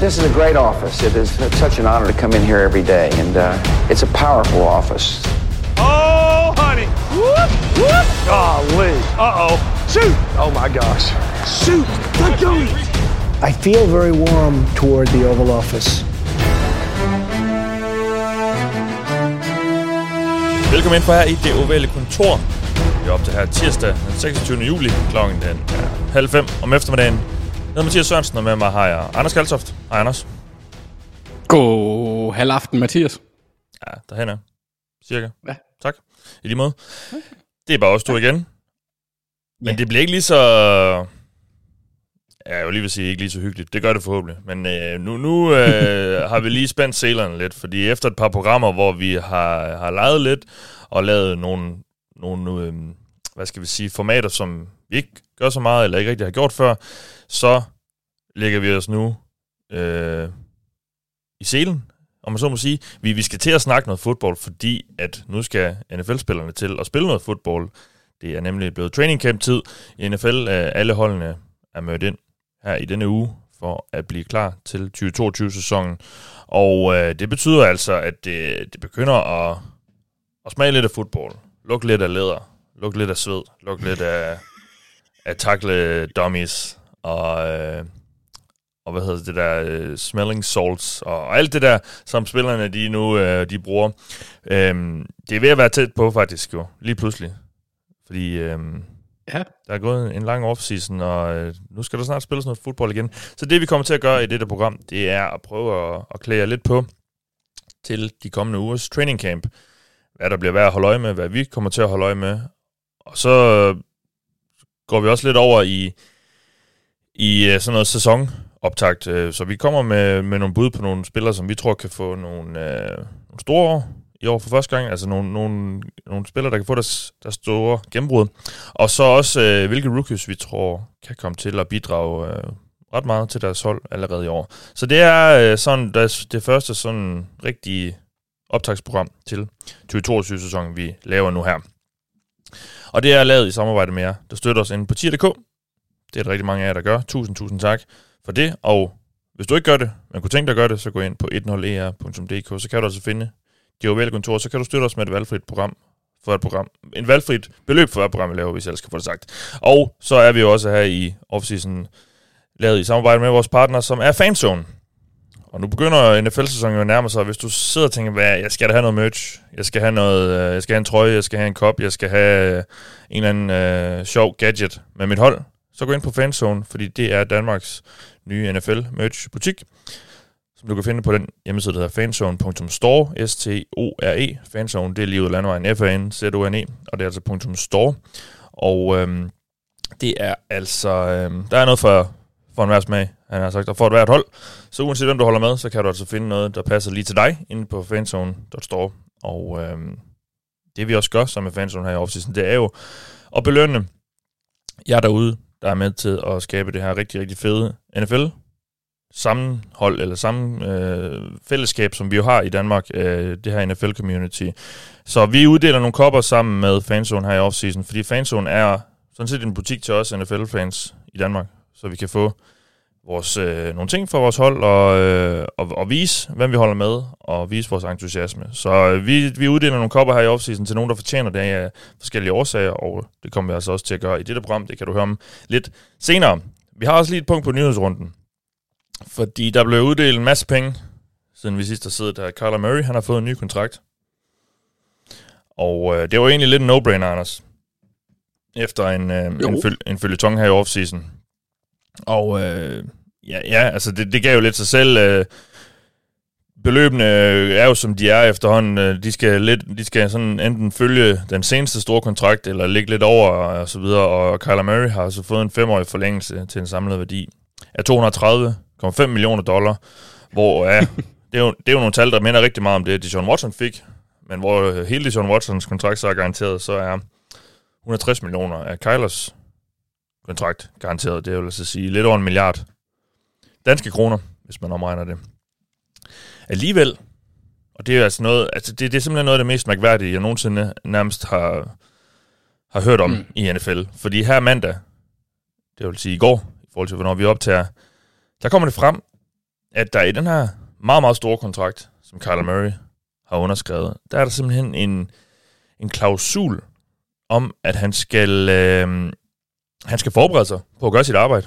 This is a great office. It is such an honor to come in here every day, and uh, it's a powerful office. Oh, honey. Whoop, whoop. Golly. Uh-oh. Shoot. Oh, my gosh. Shoot. Let go. I feel very warm toward the Oval Office. Velkommen ind for her i det ovale kontor. Vi er op til her tirsdag den 26. juli. Klokken den er halv fem om eftermiddagen. Hedder Mathias Sørensen, og med mig har jeg Anders Kaltoft. Hej Anders. God halv aften, Mathias. Ja, derhen er. Cirka. Ja. Tak. I lige måde. Det er bare os to igen. Men Ja. det bliver ikke lige så... Ja, jeg vil lige vil sige, ikke lige så hyggeligt. Det gør det forhåbentlig. Men øh, nu, nu øh, har vi lige spændt sælerne lidt, fordi efter et par programmer, hvor vi har, har leget lidt og lavet nogle, nogle øh, hvad skal vi sige, formater, som vi ikke gør så meget, eller ikke rigtig har gjort før, så lægger vi os nu øh, i selen, om man så må sige. Vi, vi skal til at snakke noget fodbold, fordi at nu skal NFL-spillerne til at spille noget fodbold. Det er nemlig blevet training camp tid i NFL. Alle holdene er mødt ind her i denne uge for at blive klar til 2022-sæsonen. Og øh, det betyder altså, at det, det begynder at, at smage lidt af fodbold. Luk lidt af læder, luk lidt af sved, luk lidt af, af takle dummies og, øh, og hvad hedder det der, øh, smelling salts og, og alt det der, som spillerne de nu øh, de bruger. Øhm, det er ved at være tæt på faktisk jo, lige pludselig. Fordi øhm, Ja. der er gået en lang offseason, og øh, nu skal der snart spilles noget fodbold igen. Så det vi kommer til at gøre i dette program, det er at prøve at, at klæde jer lidt på til de kommende ugers training camp. Hvad der bliver værd at holde øje med, hvad vi kommer til at holde øje med. Og så øh, går vi også lidt over i, i øh, sådan noget sæsonoptakt. Øh, Så vi kommer med, med nogle bud på nogle spillere, som vi tror kan få nogle, øh, nogle store år i år for første gang. Altså nogle, nogle, nogle spillere, der kan få deres, deres store gennembrud. Og så også, øh, hvilke rookies vi tror kan komme til at bidrage øh, ret meget til deres hold allerede i år. Så det er øh, sådan det, det første sådan rigtige optagsprogram til 2022-sæsonen, vi laver nu her. Og det er lavet i samarbejde med jer, der støtter os inde på tier.dk. Det er der rigtig mange af jer, der gør. Tusind, tusind tak for det. Og hvis du ikke gør det, men kunne tænke dig at gøre det, så gå ind på 10er.dk, e så kan du altså finde de ovale kontor, så kan du støtte os med et valgfrit program for et program. En valgfrit beløb for et program, vi laver, hvis jeg ellers skal få det sagt. Og så er vi jo også her i offseason lavet i samarbejde med vores partner, som er Fanzone. Og nu begynder NFL-sæsonen jo at nærme sig, hvis du sidder og tænker, hvad, jeg skal da have noget merch, jeg skal have noget, øh, jeg skal have en trøje, jeg skal have en kop, jeg skal have en eller anden øh, sjov gadget med mit hold, så gå ind på Fanzone, fordi det er Danmarks nye NFL-merch-butik, som du kan finde på den hjemmeside, der hedder fanzone.store, S-T-O-R-E, Fanzone, det er lige ud af landvejen, F-A-N-Z-O-N-E, og det er altså .store, og øhm, det er altså, øhm, der er noget for, for en hver smag, han har sagt, og for et hvert hold, så uanset hvem du holder med, så kan du altså finde noget, der passer lige til dig, inde på fanzone.store, og øhm, det vi også gør sammen med Fanzone her i offseason, det er jo at belønne jer derude, der er med til at skabe det her rigtig, rigtig fede NFL sammenhold eller samme øh, fællesskab, som vi jo har i Danmark, øh, det her NFL-community. Så vi uddeler nogle kopper sammen med Fanzone her i offseason, fordi Fanzone er sådan set en butik til os NFL-fans i Danmark, så vi kan få vores, øh, nogle ting for vores hold og, øh, og, og vise, hvem vi holder med, og vise vores entusiasme. Så øh, vi, vi uddeler nogle kopper her i offseason til nogen, der fortjener det af forskellige årsager, og det kommer vi altså også til at gøre i dette program. Det kan du høre om lidt senere. Vi har også lige et punkt på nyhedsrunden, fordi der blev uddelt en masse penge, siden vi sidst har siddet der. Kyler Murray, han har fået en ny kontrakt. Og øh, det var egentlig lidt en no-brainer, Anders. Efter en, øh, Jo. en, føl- en følgetong her i offseason. Og øh, ja, ja, altså det, det gav jo lidt sig selv. Øh, beløbene øh, er jo som de er efterhånden. Øh, De skal, lidt, de skal sådan enten følge den seneste store kontrakt, eller ligge lidt over og så videre. Og Kyler Murray har altså fået en femårig forlængelse til en samlet værdi af 230,5 millioner dollar. Hvor ja, det, er jo, det er jo nogle tal, der minder rigtig meget om det, Deshaun Watson fik. Men hvor øh, hele Deshaun Watsons kontrakt så er garanteret, så er 160 millioner af Kylers kontrakt garanteret. Det vil altså sige lidt over en milliard danske kroner, hvis man omregner det. Alligevel, og det er altså noget, altså det, det er simpelthen noget af det mest mærkværdige, jeg nogensinde nærmest har, har hørt om Mm. i NFL. Fordi her mandag, det vil sige i går, i forhold til hvornår vi optager, der kommer det frem, at der i den her meget, meget store kontrakt, som Kyler Murray har underskrevet, der er der simpelthen en, en klausul om, at han skal, øh, han skal forberede sig på at gøre sit arbejde.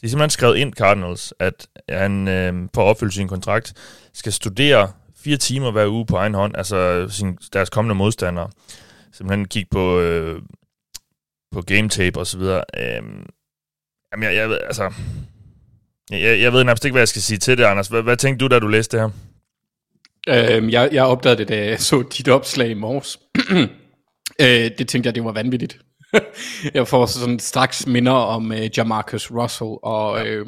Det er simpelthen skrevet ind, Cardinals, at han øh, for at opfylde sin kontrakt skal studere fire timer hver uge på egen hånd, altså sin, deres kommende modstandere. Simpelthen kigge på, øh, på game tape og så videre. Øh, jamen, jeg, jeg, altså, jeg, jeg ved nærmest ikke, hvad jeg skal sige til det, Anders. Hvad, hvad tænkte du, da du læste det her? Øh, jeg, jeg opdagede det, da jeg så dit opslag i morges. øh, det tænkte jeg, det var vanvittigt. jeg får sådan straks minder om øh, Jamarcus Russell og øh,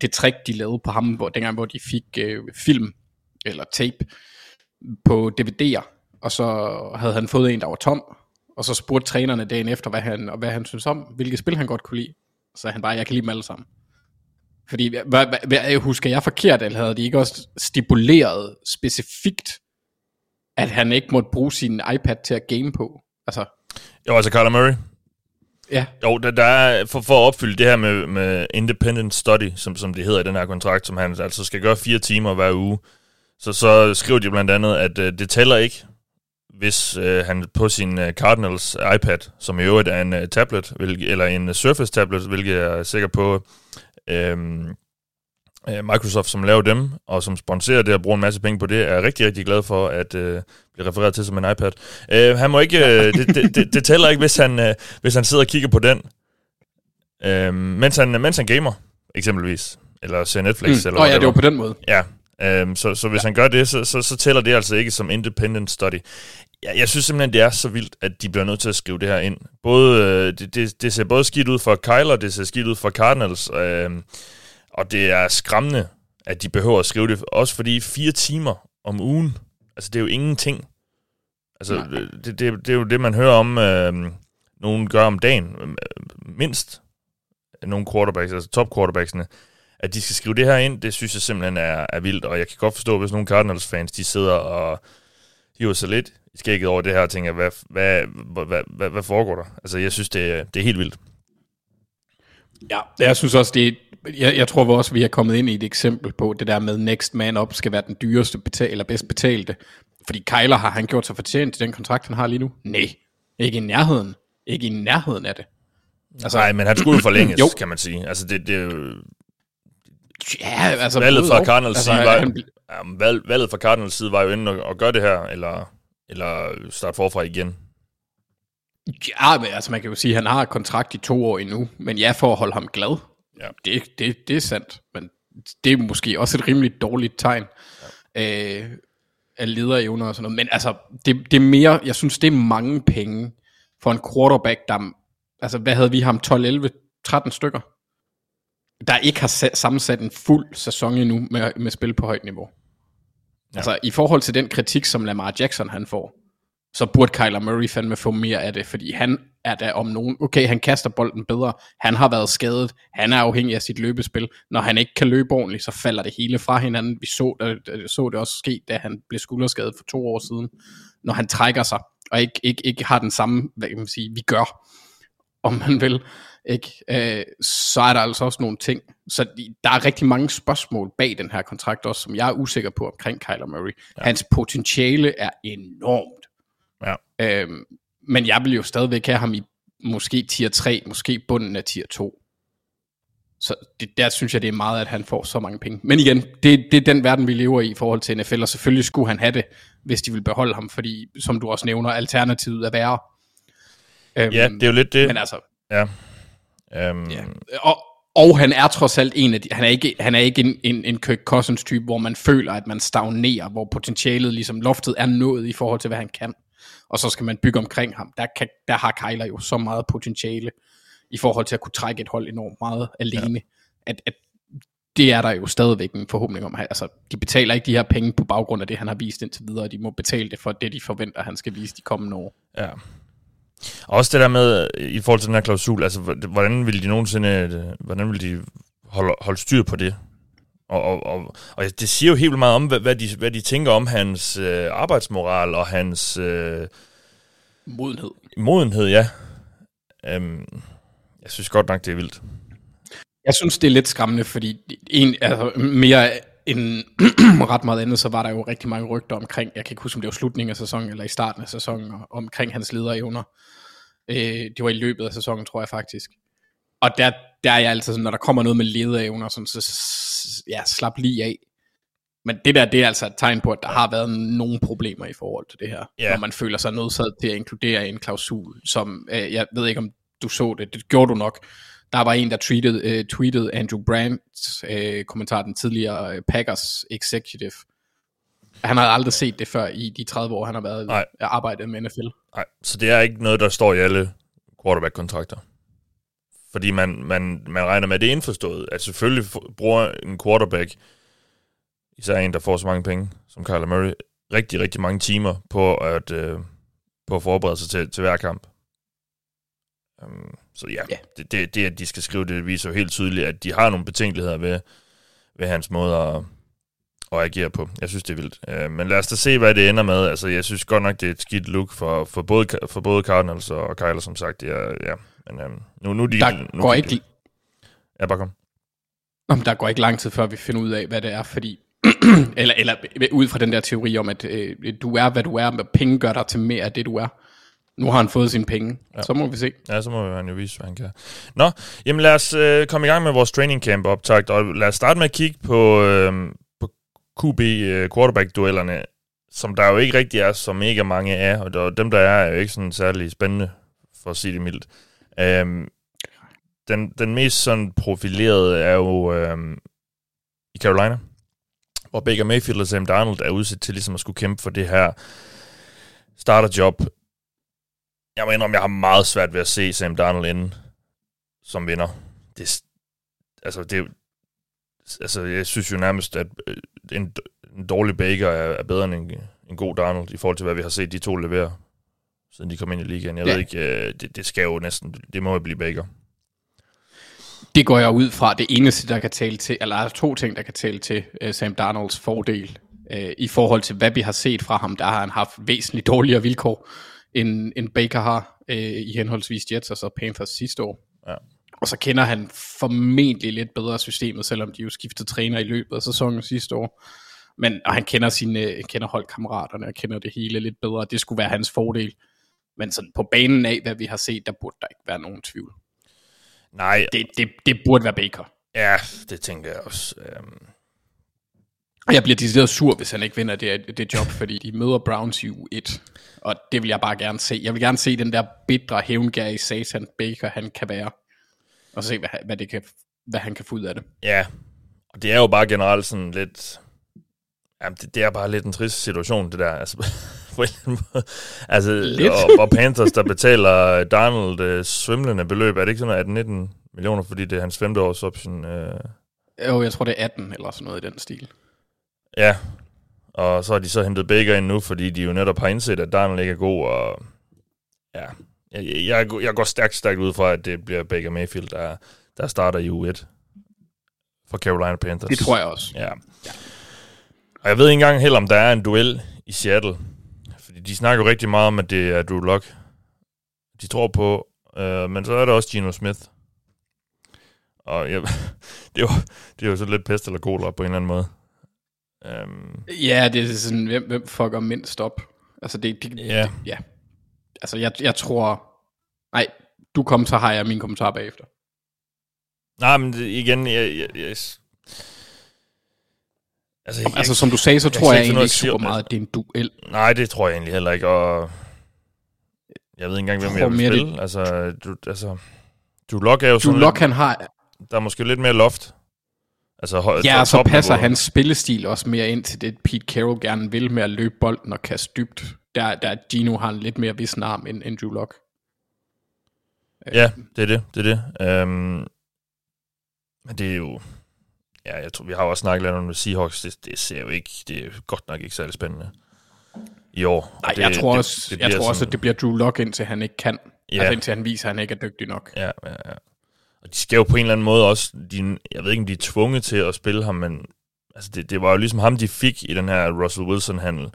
det trick, de lavede på ham, hvor, dengang hvor de fik øh, film eller tape på DVD'er, og så havde han fået en, der var tom, og så spurgte trænerne dagen efter, hvad han, og hvad han synes om, hvilke spil han godt kunne lide. Så han bare, jeg kan lide dem alle sammen. Fordi, hvad, hvad, hvad, husker jeg forkert, eller havde de ikke også stipuleret specifikt, at han ikke måtte bruge sin iPad til at game på? Altså, jo, altså Kyler Murray. Ja. Jo, der, der er, for, for at opfylde det her med, med independent study, som, som det hedder i den her kontrakt, som han altså skal gøre fire timer hver uge, så, så skriver de blandt andet, at uh, det tæller ikke, hvis uh, han på sin uh, Cardinals iPad, som i øvrigt er en uh, tablet, hvilke, eller en uh, Surface tablet, hvilket jeg er sikker på, uh, Microsoft, som laver dem, og som sponsorer det og bruger en masse penge på det, er rigtig, rigtig glad for at uh, blive refereret til som en iPad. Uh, han må ikke, uh, det, det, det, det tæller ikke, hvis han, uh, hvis han sidder og kigger på den, uh, mens, han, mens han gamer, eksempelvis, eller ser Netflix. Mm. Eller oh, ja, det var på den måde. Ja, Um, så, så hvis ja. han gør det, så, så, så tæller det altså ikke som independent study. Jeg, jeg synes simpelthen, det er så vildt, at de bliver nødt til at skrive det her ind. Både, øh, det, det, det ser både skidt ud for Kyler, det ser skidt ud for Cardinals, øh, og det er skræmmende, at de behøver at skrive det. Også fordi fire timer om ugen, altså det er jo ingenting. Altså det, det, det er jo det, man hører om, øh, nogen gør om dagen, øh, mindst. Nogle quarterbacks, altså top quarterbacksene at de skal skrive det her ind, det synes jeg simpelthen er, er vildt, og jeg kan godt forstå, hvis nogle Cardinals-fans, de sidder og hiver sig lidt i skægget over det her, og tænker, hvad, hvad, hvad, hvad, hvad foregår der? Altså, jeg synes, det, det er helt vildt. Ja, jeg synes også, det er, jeg, jeg tror også, vi er kommet ind i et eksempel på, det der med next man up skal være den dyreste betal, eller bedst betalte. Fordi Kyler har han gjort sig fortjent til den kontrakt, han har lige nu? Nej, ikke i nærheden. Ikke i nærheden af det. Altså, Nej, men han skulle forlænges, jo. kan man sige. Altså, det, det, Ja, altså... Valget fra Cardinals altså, side var, han... ja, valg, valget fra Cardinals side var jo inde og, og gøre det her, eller, eller starte forfra igen. Ja, men altså man kan jo sige, at han har kontrakt i to år endnu, men ja, for at holde ham glad. Ja. Det, det, det er sandt, men det er måske også et rimelig dårligt tegn ja. øh, af lederevner og sådan noget. Men altså, det, det er mere, jeg synes, det er mange penge for en quarterback, der, altså hvad havde vi ham, 12, 11, 13 stykker? der ikke har sammensat en fuld sæson endnu med, med spil på højt niveau. Ja. Altså i forhold til den kritik, som Lamar Jackson han får, så burde Kyler Murray fandme få mere af det, fordi han er der om nogen, okay, han kaster bolden bedre, han har været skadet, han er afhængig af sit løbespil, når han ikke kan løbe ordentligt, så falder det hele fra hinanden, vi så, det, så det også ske, da han blev skulderskadet for to år siden, når han trækker sig, og ikke, ikke, ikke har den samme, hvad kan man sige, vi gør, om man vil, ikke? Øh, så er der altså også nogle ting. Så der er rigtig mange spørgsmål bag den her kontrakt også, som jeg er usikker på omkring Kyler Murray. Ja. Hans potentiale er enormt. Ja. Øh, men jeg vil jo stadigvæk have ham i måske tier 3, måske bunden af tier 2. Så det, der synes jeg, det er meget, at han får så mange penge. Men igen, det, det er den verden, vi lever i i forhold til NFL, og selvfølgelig skulle han have det, hvis de vil beholde ham, fordi, som du også nævner, alternativet er værre. Ja, øhm, det er jo lidt det. Men altså, ja. Um, ja. og, og han er trods alt en af de, han er ikke, han er ikke en, en, en Kirk Cousins type, hvor man føler, at man stagnerer, hvor potentialet, ligesom loftet er nået i forhold til, hvad han kan. Og så skal man bygge omkring ham. Der, kan, der har Kyler jo så meget potentiale, i forhold til at kunne trække et hold enormt meget alene, ja. at, at det er der jo stadigvæk en forhåbning om. Altså, de betaler ikke de her penge på baggrund af det, han har vist indtil videre. De må betale det for det, de forventer, han skal vise de kommende år. Ja, og også det der med, i forhold til den her klausul, altså hvordan vil de nogensinde, hvordan vil de holde, holde styr på det? Og, og, og, og det siger jo helt meget om, hvad, hvad, de, hvad de tænker om hans øh, arbejdsmoral og hans... Øh, modenhed. Modenhed, ja. Øhm, jeg synes godt nok, det er vildt. Jeg synes, det er lidt skræmmende, fordi en, altså, mere end ret meget andet, så var der jo rigtig mange rygter omkring, jeg kan ikke huske, om det var slutningen af sæsonen, eller i starten af sæsonen, omkring hans lederevner. Øh, det var i løbet af sæsonen, tror jeg faktisk. Og der, der er jeg altid sådan, når der kommer noget med lederevner, sådan, så ja, slap lige af. Men det der, det er altså et tegn på, at der har været nogle problemer i forhold til det her. Yeah. Når man føler sig nødsaget til at inkludere en klausul, som, øh, jeg ved ikke om du så det, det gjorde du nok. Der var en, der tweetede, øh, tweetede Andrew Brandt, øh, kommentar den tidligere øh, Packers executive. Han har aldrig set det før i de 30 år, han har været Nej. arbejdet med NFL. Nej, så det er ikke noget, der står i alle quarterback-kontrakter. Fordi man, man, man regner med, at det er indforstået, at selvfølgelig bruger en quarterback, især en, der får så mange penge, som Kyler Murray, rigtig, rigtig mange timer på at, øh, på at forberede sig til, til hver kamp. Um, så ja, ja. Det, det, det, at de skal skrive det, viser jo helt tydeligt, at de har nogle betænkeligheder ved, ved hans måde at, at agere på. Jeg synes, det er vildt. Uh, men lad os da se, hvad det ender med. Altså, jeg synes godt nok, det er et skidt look for, for, både, for både Cardinals og Kyler, som sagt. Er, ja, men um, nu, nu, de, der nu går ikke... Ja, bare kom. Om der går ikke lang tid, før vi finder ud af, hvad det er, fordi eller, eller ud fra den der teori om, at øh, du er, hvad du er, men penge gør dig til mere af det, du er. Nu har han fået sine penge. Ja. Så må vi se. Ja, så må han jo vise, hvad han kan. Nå, jamen lad os øh, komme i gang med vores training camp optakt, og lad os starte med at kigge på, øh, på QB øh, quarterback-duellerne, som der jo ikke rigtig er så mega mange af, og der, dem der er, er jo ikke sådan særlig spændende, for at sige det mildt. Øhm, den, den mest sådan profilerede er jo øhm, i Carolina, hvor Baker Mayfield og Sam Darnold er udsat til ligesom at skulle kæmpe for det her starterjob jeg må indrømme, jeg har meget svært ved at se Sam Darnold inde som vinder. Det, altså, det, altså, jeg synes jo nærmest, at øh, en, en dårlig Baker er, er bedre end en, en god Darnold, i forhold til, hvad vi har set de to levere, siden de kom ind i ligaen. Jeg ja. ved ikke, øh, det, det skal jo næsten, det må jo blive Baker. Det går jeg ud fra. Det eneste, der kan tale til, eller der er to ting, der kan tale til uh, Sam Darnolds fordel. Uh, I forhold til, hvad vi har set fra ham, der har han haft væsentligt dårligere vilkår end, end Baker har øh, i henholdsvis Jets og så Panthers sidste år. Ja. Og så kender han formentlig lidt bedre systemet, selvom de jo skiftede træner i løbet af sæsonen sidste år. Men og han kender sine kender holdkammeraterne og kender det hele lidt bedre. Det skulle være hans fordel. Men sådan på banen af, hvad vi har set, der burde der ikke være nogen tvivl. Nej. Det, det, det burde være Baker. Ja, det tænker jeg også. Um... Jeg bliver decideret sur, hvis han ikke vinder det, det job, fordi de møder Browns i U1. Og det vil jeg bare gerne se. Jeg vil gerne se den der bitre hævngær satan Baker, han kan være. Og se, hvad, hvad, det kan, hvad han kan få ud af det. Ja, og det er jo bare generelt sådan lidt... Jamen, det, det er bare lidt en trist situation, det der. Altså, på en måde. Altså, lidt. Og, og Panthers, der betaler Donald øh, svimlende beløb, er det ikke sådan 18-19 millioner, fordi det er hans femte års option? Øh... Jo, jeg tror, det er 18 eller sådan noget i den stil. Ja, og så har de så hentet Baker ind nu, fordi de jo netop har indset, at Darnold ikke er god, og ja, jeg, jeg, jeg går stærkt, stærkt ud fra, at det bliver Baker Mayfield, der, der starter i U1 for Carolina Panthers. Det tror jeg også. Ja. ja. Og jeg ved ikke engang heller, om der er en duel i Seattle. Fordi de snakker jo rigtig meget om, at det er Drew Lock. De tror på, øh, men så er der også Geno Smith. Og jeg, det, er jo, det er jo så lidt pest eller kolera på en eller anden måde. Um, ja, det er sådan, hvem, hvem fucker mindst op? Altså, det, det, yeah. det ja. Altså, jeg, jeg tror... Nej, du kom, så har jeg min kommentar bagefter. Nej, men igen, jeg, jeg, jeg, Altså, jeg, altså som du sagde, så jeg tror jeg, jeg egentlig ikke super meget, at det er en duel. Nej, det tror jeg egentlig heller ikke, og jeg ved ikke engang, hvem jeg, jeg vil spille. Det... Altså, du, altså, du Lock er jo sådan Lock, han har... Der er måske lidt mere loft. Altså, ja, og så passer hans spillestil også mere ind til det, Pete Carroll gerne vil med at løbe bolden og kaste dybt. Der, der Gino har en lidt mere vis arm end, end Drew Lock. Ja, det er det. det, er det. Um, men det er jo... Ja, jeg tror, vi har også snakket lidt om Seahawks. Det, det ser jo ikke... Det er godt nok ikke særlig spændende i år. Nej, det, jeg tror, også, det, det jeg tror sådan, også, at det bliver Drew Lock, indtil han ikke kan. Ja. Altså indtil han viser, at han ikke er dygtig nok. Ja, ja, ja. Og de skal jo på en eller anden måde også, de, jeg ved ikke, om de er tvunget til at spille ham, men altså det, det var jo ligesom ham, de fik i den her Russell Wilson-handel.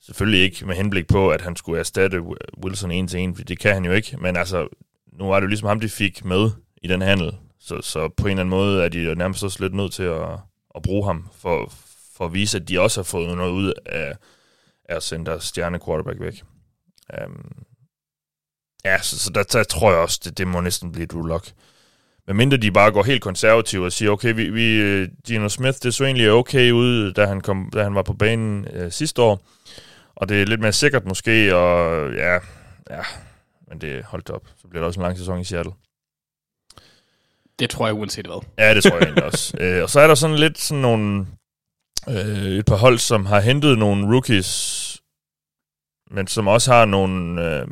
Selvfølgelig ikke med henblik på, at han skulle erstatte Wilson en til en, for det kan han jo ikke, men altså, nu var det jo ligesom ham, de fik med i den handel. Så, så på en eller anden måde er de jo nærmest også lidt nødt til at, at bruge ham, for, for at vise, at de også har fået noget ud af, af at sende deres stjerne quarterback væk. Um, ja, så, så der, der tror jeg også, det, det må næsten blive Drew Lock. Men mindre de bare går helt konservativt og siger, okay, vi, vi Gino Smith, det så egentlig okay ud, da han, kom, da han var på banen øh, sidste år. Og det er lidt mere sikkert måske, og ja, ja, men det holdt op. Så bliver det også en lang sæson i Seattle. Det tror jeg uanset hvad. Ja, det tror jeg egentlig også. Øh, og så er der sådan lidt sådan nogle, øh, et par hold, som har hentet nogle rookies, men som også har nogle, øh,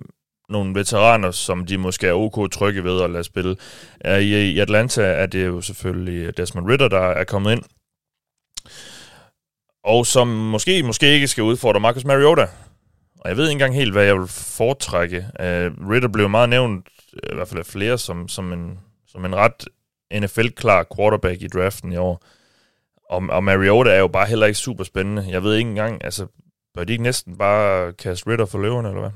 nogle veteraner, som de måske er ok trygge ved at lade spille. I, I Atlanta er det jo selvfølgelig Desmond Ritter, der er kommet ind, og som måske, måske ikke skal udfordre Marcus Mariota. Og jeg ved ikke engang helt, hvad jeg vil foretrække. Uh, Ritter blev meget nævnt, i hvert fald af flere, som, som, en, som en ret NFL-klar quarterback i draften i år. Og, og Mariota er jo bare heller ikke super spændende. Jeg ved ikke engang, altså, bør de ikke næsten bare kaste Ritter for løverne, eller hvad?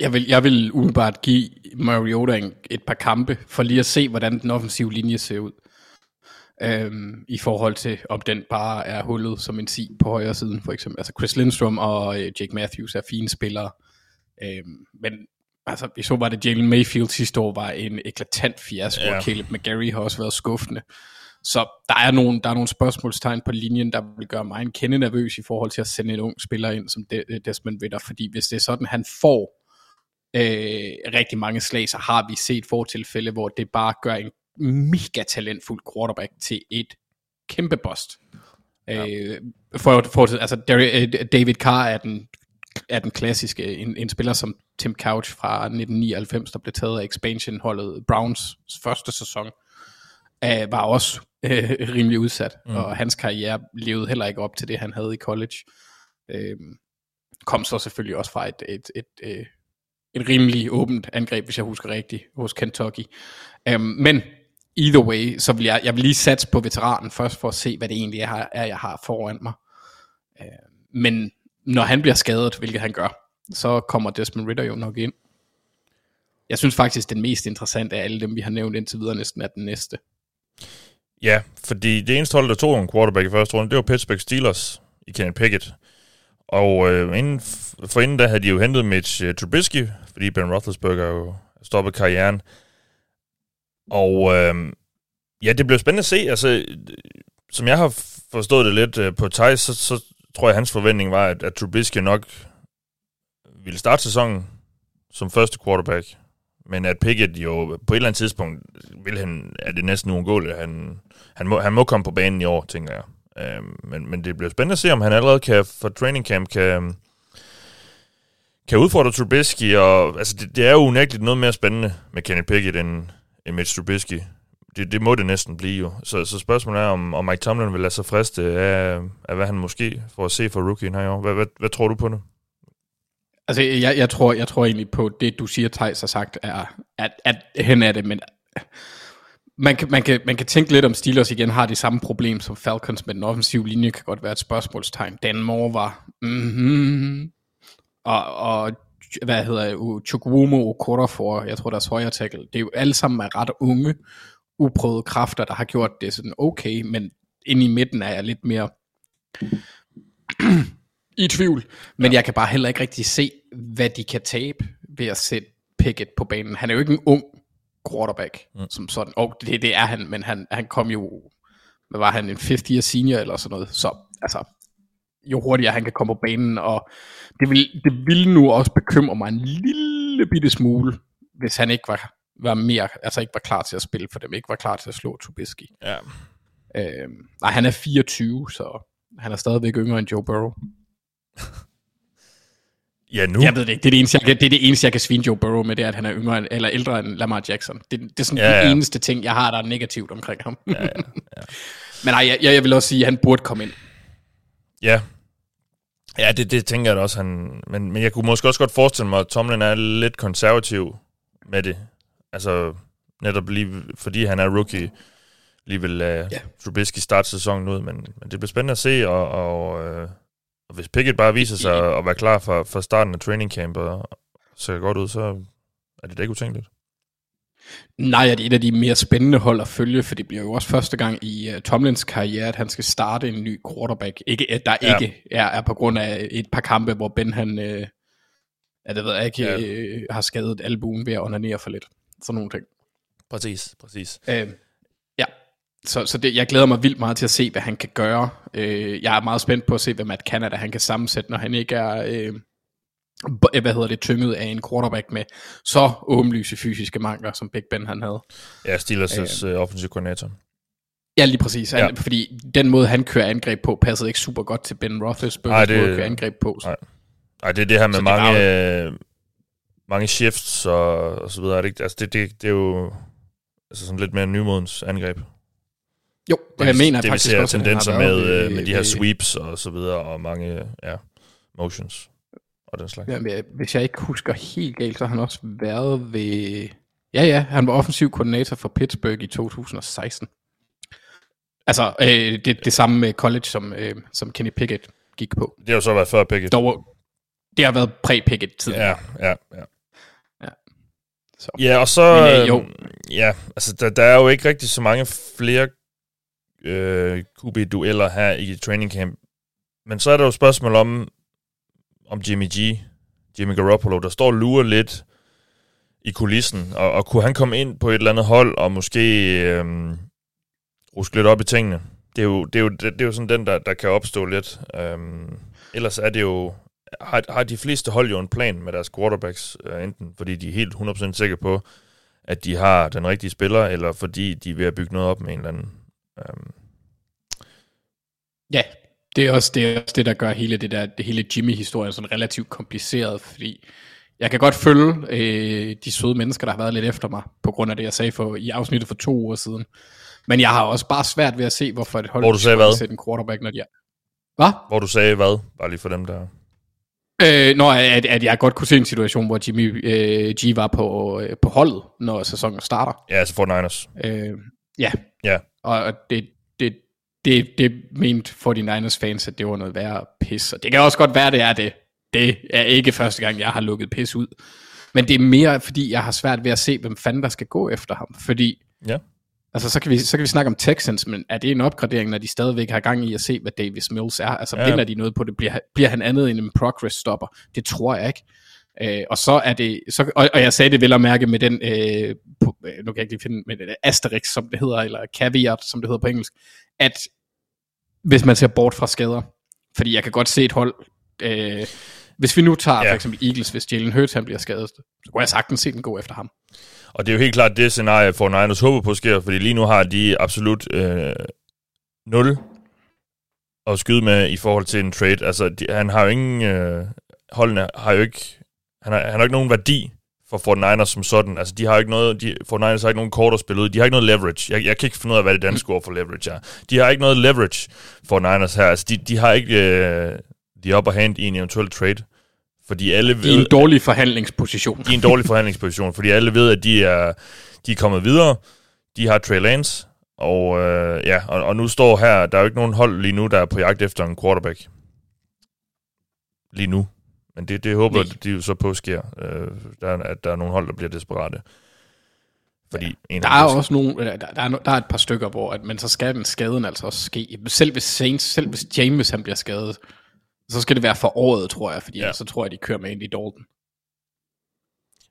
Jeg vil, jeg vil umiddelbart give Mariota en, et par kampe, for lige at se, hvordan den offensive linje ser ud. Øhm, I forhold til, om den bare er hullet som en si på højre siden, for eksempel. Altså Chris Lindstrom og øh, Jake Matthews er fine spillere. Øhm, men altså, vi så bare, det Jalen Mayfield sidste år var en eklatant fiasko, ja. og Caleb McGarry har også været skuffende. Så der er, nogle, der er nogle spørgsmålstegn på linjen, der vil gøre mig en kende nervøs i forhold til at sende en ung spiller ind som Desmond Ritter, fordi hvis det er sådan, han får øh, rigtig mange slag, så har vi set fortilfælde, hvor det bare gør en mega talentfuld quarterback til et kæmpe bust. Ja. Øh, for, for, altså øh, David Carr er den, er den klassiske, en, en spiller som Tim Couch fra 1999, der blev taget af expansion-holdet Browns første sæson, øh, var også øh, rimelig udsat, mm. og hans karriere levede heller ikke op til det, han havde i college. Øh, kom så selvfølgelig også fra et, et, et, et, øh, et rimelig åbent angreb, hvis jeg husker rigtigt, hos Kentucky. Um, men either way, så vil jeg, jeg vil lige satse på veteranen først, for at se, hvad det egentlig er, er jeg har foran mig. Uh, men når han bliver skadet, hvilket han gør, så kommer Desmond Ritter jo nok ind. Jeg synes faktisk, den mest interessante af alle dem, vi har nævnt indtil videre, næsten er den næste. Ja, fordi det eneste hold, der tog en quarterback i første runde, det var Pittsburgh Steelers i Kenny Pickett. Og øh, inden, for inden da havde de jo hentet Mitch uh, Trubisky, fordi Ben Roethlisberger jo stoppet karrieren. Og øh, ja, det blev spændende at se. Altså, som jeg har forstået det lidt øh, på Thijs, så, så tror jeg, hans forventning var, at, at Trubisky nok ville starte sæsonen som første quarterback. Men at Pickett jo på et eller andet tidspunkt vil han, er det næsten uundgåeligt. Han, han, må, han må komme på banen i år, tænker jeg. Øh, men, men det bliver spændende at se, om han allerede kan for training camp kan, kan udfordre Trubisky. Og, altså, det, det er jo unægteligt noget mere spændende med Kenny Pickett end, end Mitch Trubisky. Det, det må det næsten blive jo. Så, så spørgsmålet er, om, om Mike Tomlin vil lade sig friste af, af, hvad han måske får at se for rookien her i år. Hvad, hvad, hvad tror du på det? Altså, jeg, jeg, tror, jeg tror egentlig på det, du siger, Thijs har sagt, er, at, at hen er det, men man kan, man, kan, man kan tænke lidt om Steelers igen har de samme problem som Falcons med den offensive linje, kan godt være et spørgsmålstegn. Dan Moore var, mm-hmm, og, og hvad hedder Chukwumo og Korafor, jeg tror deres højre tackle, det er jo alle sammen er ret unge, uprøvede kræfter, der har gjort det sådan okay, men inde i midten er jeg lidt mere i tvivl. Men ja. jeg kan bare heller ikke rigtig se, hvad de kan tabe ved at sætte Pickett på banen. Han er jo ikke en ung quarterback, mm. som sådan. Og det, det er han, men han, han kom jo, hvad var han, en fifth year senior eller sådan noget. Så altså, jo hurtigere han kan komme på banen, og det vil, det vil nu også bekymre mig en lille bitte smule, hvis han ikke var, var mere, altså ikke var klar til at spille for dem, ikke var klar til at slå Trubisky. Ja. Øhm, nej, han er 24, så han er stadigvæk yngre end Joe Burrow. Ja, nu. Jeg ved det ikke. Det er det, eneste, jeg, det er det eneste, jeg kan svine Joe Burrow med, det er, at han er yngre eller ældre end Lamar Jackson. Det, det er sådan ja, ja. det eneste ting, jeg har, der er negativt omkring ham. Ja, ja, ja. Men nej, jeg, jeg vil også sige, at han burde komme ind. Ja. Ja, det, det tænker jeg da også. Han, men, men jeg kunne måske også godt forestille mig, at Tomlin er lidt konservativ med det. Altså, netop lige, fordi han er rookie, lige vil lade ja. Trubisky starte sæsonen ud. Men, men det bliver spændende at se, og, og uh, og hvis Pickett bare viser sig at være klar for, for starten af training camp og ser godt ud, så er det da ikke utænkeligt. Nej, det er et af de mere spændende hold at følge, for det bliver jo også første gang i uh, Tomlins karriere, at han skal starte en ny quarterback. Ikke, at der ja. ikke er, er på grund af et par kampe, hvor Ben han, uh, ja, det ved jeg ikke, ja. uh, har skadet albuen ved at onanere for lidt. Sådan nogle ting. Præcis, præcis. Uh, ja, så, så det, jeg glæder mig vildt meget til at se, hvad han kan gøre. Uh, jeg er meget spændt på at se, hvad Matt Canada han kan sammensætte, når han ikke er... Uh, hvad hedder det, tynget af en quarterback med så åbenlyse fysiske mangler, som Big Ben han havde. Ja, Steelers' øh, offensive koordinator. Ja, lige præcis. Ja. fordi den måde, han kører angreb på, passede ikke super godt til Ben Roethlisberger's det, måde at køre angreb på. Så. Nej. Ej, det er det her med mange, var, øh, mange shifts og, og så videre. Er det, ikke? Altså, det, det, det er jo altså sådan lidt mere nymodens angreb. Jo, det, jeg mener det, faktisk vi ser også, tendenser med, med, med de her sweeps og så videre, og mange ja, motions og den slags. Ja, hvis jeg ikke husker helt galt, så har han også været ved... Ja, ja, han var offensiv koordinator for Pittsburgh i 2016. Altså, øh, det, det samme med college, som, øh, som Kenny Pickett gik på. Det har jo så været før Pickett. Dog, det har været præ-Pickett-tid. Ja, ja, ja. Ja, så. ja og så... Men, øh, jo. Ja, altså, der, der er jo ikke rigtig så mange flere øh, QB-dueller her i training camp. Men så er der jo spørgsmål om, om Jimmy G, Jimmy Garoppolo, der står og lurer lidt i kulissen, og, og kunne han komme ind på et eller andet hold, og måske øhm, ruske lidt op i tingene? Det er jo, det er jo, det, det er jo sådan den, der, der kan opstå lidt. Øhm, ellers er det jo, har, har de fleste hold jo en plan med deres quarterbacks, øh, enten fordi de er helt 100% sikre på, at de har den rigtige spiller, eller fordi de er ved at bygge noget op med en eller anden. Øhm. Ja, det er også det, er også det der gør hele det der, det hele Jimmy-historien sådan relativt kompliceret, fordi jeg kan godt følge øh, de søde mennesker, der har været lidt efter mig, på grund af det, jeg sagde for, i afsnittet for to uger siden. Men jeg har også bare svært ved at se, hvorfor et hold Hvor du sagde hvad? sætte en quarterback, når de er... Hvad? Hvor du sagde hvad? Bare lige for dem, der... Øh, når at, at jeg godt kunne se en situation, hvor Jimmy øh, G var på, øh, på holdet, når sæsonen starter. Ja, altså for Niners. Øh, ja. Ja. Og det, det, det, det mente 49ers fans, at det var noget værre pis. Og det kan også godt være, det er det. Det er ikke første gang, jeg har lukket pis ud. Men det er mere, fordi jeg har svært ved at se, hvem fanden der skal gå efter ham. Fordi, ja. Altså så kan, vi, så kan vi snakke om Texans, men er det en opgradering, når de stadigvæk har gang i at se, hvad Davis Mills er? Altså ja. vinder de noget på det? Bliver, bliver han andet end en progress stopper? Det tror jeg ikke. Øh, og så er det, så, og, og jeg sagde det vel at mærke med den, øh, på, øh, nu kan jeg ikke lige finde, med det asterisk, som det hedder, eller caveat, som det hedder på engelsk, at hvis man ser bort fra skader, fordi jeg kan godt se et hold, øh, hvis vi nu tager ja. for eksempel Eagles, hvis Jalen Hurts han bliver skadet, så kunne jeg sagtens se den gå efter ham. Og det er jo helt klart det scenarie, for Niners håber på sker, fordi lige nu har de absolut øh, 0 at skyde med i forhold til en trade. Altså, de, han har jo ingen... Øh, holdene har jo ikke... Han har, han har ikke nogen værdi for 49ers som sådan. Altså, de har ikke noget, de, 49ers har ikke nogen kort at spille ud. De har ikke noget leverage. Jeg, jeg kan ikke finde ud af, hvad det danske ord for leverage er. De har ikke noget leverage for Niners her. Altså, de, de har ikke øh, de upper hand i en eventuel trade. Fordi alle ved, de er en dårlig forhandlingsposition. De er en dårlig forhandlingsposition, fordi alle ved, at de er, de er kommet videre. De har Trey Lance, og, øh, ja, og, og nu står her, der er jo ikke nogen hold lige nu, der er på jagt efter en quarterback. Lige nu. Men det, det håber Nej. de jo så på sker, øh, der, at der er nogle hold, der bliver desperate. Fordi ja, en der er også nogle, der, der, er, der er et par stykker, hvor at, men så skal den skaden altså også ske. Selv hvis Saints, selv hvis James han bliver skadet, så skal det være for året, tror jeg, fordi ja. så tror jeg, de kører med ind i Dalton.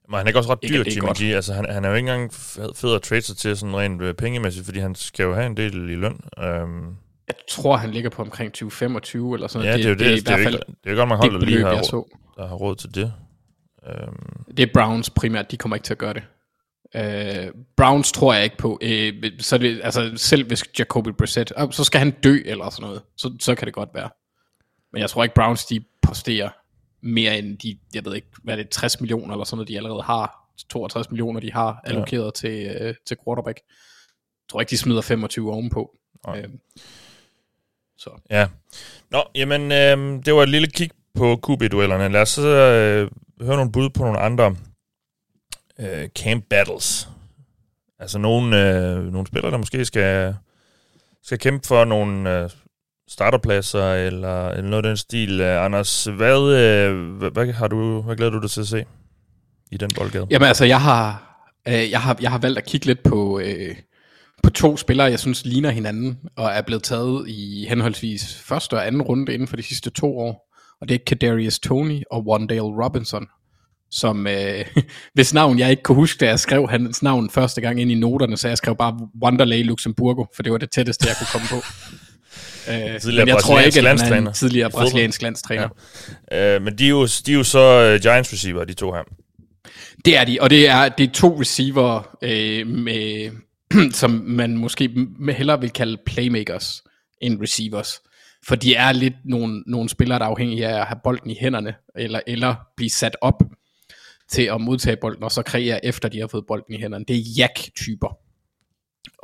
Men han er ikke også ret dyr, Jimmy G. Altså, han, han er jo ikke engang fed at trade sig til sådan rent øh, pengemæssigt, fordi han skal jo have en del i løn. Um, jeg tror, han ligger på omkring 2025 eller sådan noget. Ja, det, det er jo det. Det, det, er, det, er, ikke, det er godt, man holder lige her, der har råd til det. Um. Det er Browns primært, de kommer ikke til at gøre det. Uh, Browns tror jeg ikke på. Uh, så det, altså, selv hvis Jacoby Brissett, uh, så skal han dø eller sådan noget. Så, så kan det godt være. Men jeg tror ikke, Browns de posterer mere end de, jeg ved ikke, hvad er det, 60 millioner eller sådan noget, de allerede har. 62 millioner, de har allokeret ja. til, uh, til quarterback. Jeg tror ikke, de smider 25 ovenpå. Uh, så. Ja. Nå, jamen, øh, det var et lille kig på QB-duellerne. Lad os så øh, høre nogle bud på nogle andre øh, camp battles. Altså nogle, øh, nogle spillere, der måske skal, skal kæmpe for nogle øh, starterpladser, eller, eller noget af den stil. Uh, Anders, hvad, øh, hvad, hvad, har du, hvad glæder du dig til at se i den boldgade? Jamen altså, jeg har, Øh, jeg, har, jeg har valgt at kigge lidt på, øh, på to spillere, jeg synes ligner hinanden, og er blevet taget i henholdsvis første og anden runde inden for de sidste to år. Og det er Kadarius Tony og Wandale Robinson, som øh, hvis navn jeg ikke kunne huske, da jeg skrev hans navn første gang ind i noterne, så jeg skrev bare Wanderlei Luxemburgo, for det var det tætteste, jeg kunne komme på. Øh, Tidligere men jeg tror ikke, at han er en tidligere brasiliansk landstræner. Øh, men de er, jo, de er jo så uh, Giants receiver, de to her. Det er de, og det er, det er to receiver, øh, med, som man måske hellere vil kalde playmakers end receivers. For de er lidt nogle, nogle spillere, der er afhængige af at have bolden i hænderne, eller, eller blive sat op til at modtage bolden, og så kreere efter de har fået bolden i hænderne. Det er jack-typer.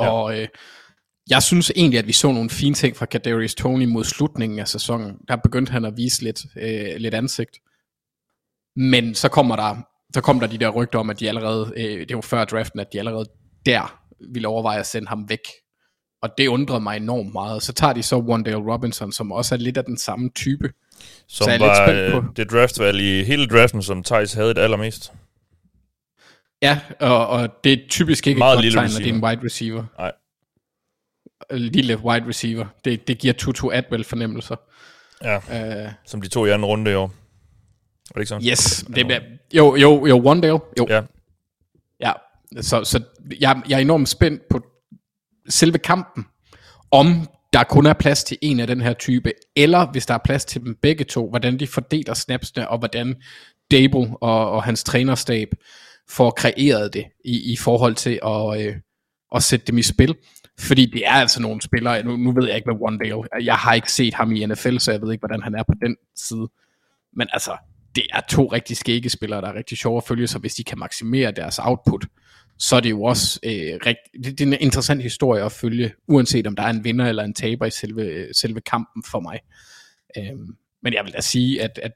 Ja. Og øh, jeg synes egentlig, at vi så nogle fine ting fra Kadarius Tony mod slutningen af sæsonen. Der begyndte han at vise lidt, øh, lidt ansigt. Men så kommer der, så kom der de der rygter om, at de allerede, øh, det var før draften, at de allerede der ville overveje at sende ham væk. Og det undrede mig enormt meget. Så tager de så Wandale Robinson, som også er lidt af den samme type. Som Så jeg er lidt var spændt på- øh, det draftvalg i hele draften, som Thijs havde det allermest. Ja, og, og det er typisk ikke Meget et godt tegn, når det er en wide receiver. Nej. Lille wide receiver. Det, det giver Tutu Atwell fornemmelser. Ja, Uh, som de to i anden runde i år. Var det ikke sådan? yes, det er, jo, jo, jo, Wandale, jo. Ja, Ja, så, så jeg, jeg er enormt spændt på selve kampen, om der kun er plads til en af den her type, eller hvis der er plads til dem begge to, hvordan de fordeler snapsene, og hvordan Dable og, og hans trænerstab får kreeret det i, i forhold til at, øh, at sætte dem i spil. Fordi det er altså nogle spillere, nu, nu ved jeg ikke med Wandale, jeg har ikke set ham i NFL, så jeg ved ikke, hvordan han er på den side. Men altså, det er to rigtig skægge spillere, der er rigtig sjove at følge, så hvis de kan maksimere deres output, så er det jo også øh, rigt, det, det er en interessant historie at følge, uanset om der er en vinder eller en taber i selve, selve kampen for mig. Øhm, men jeg vil da sige, at, at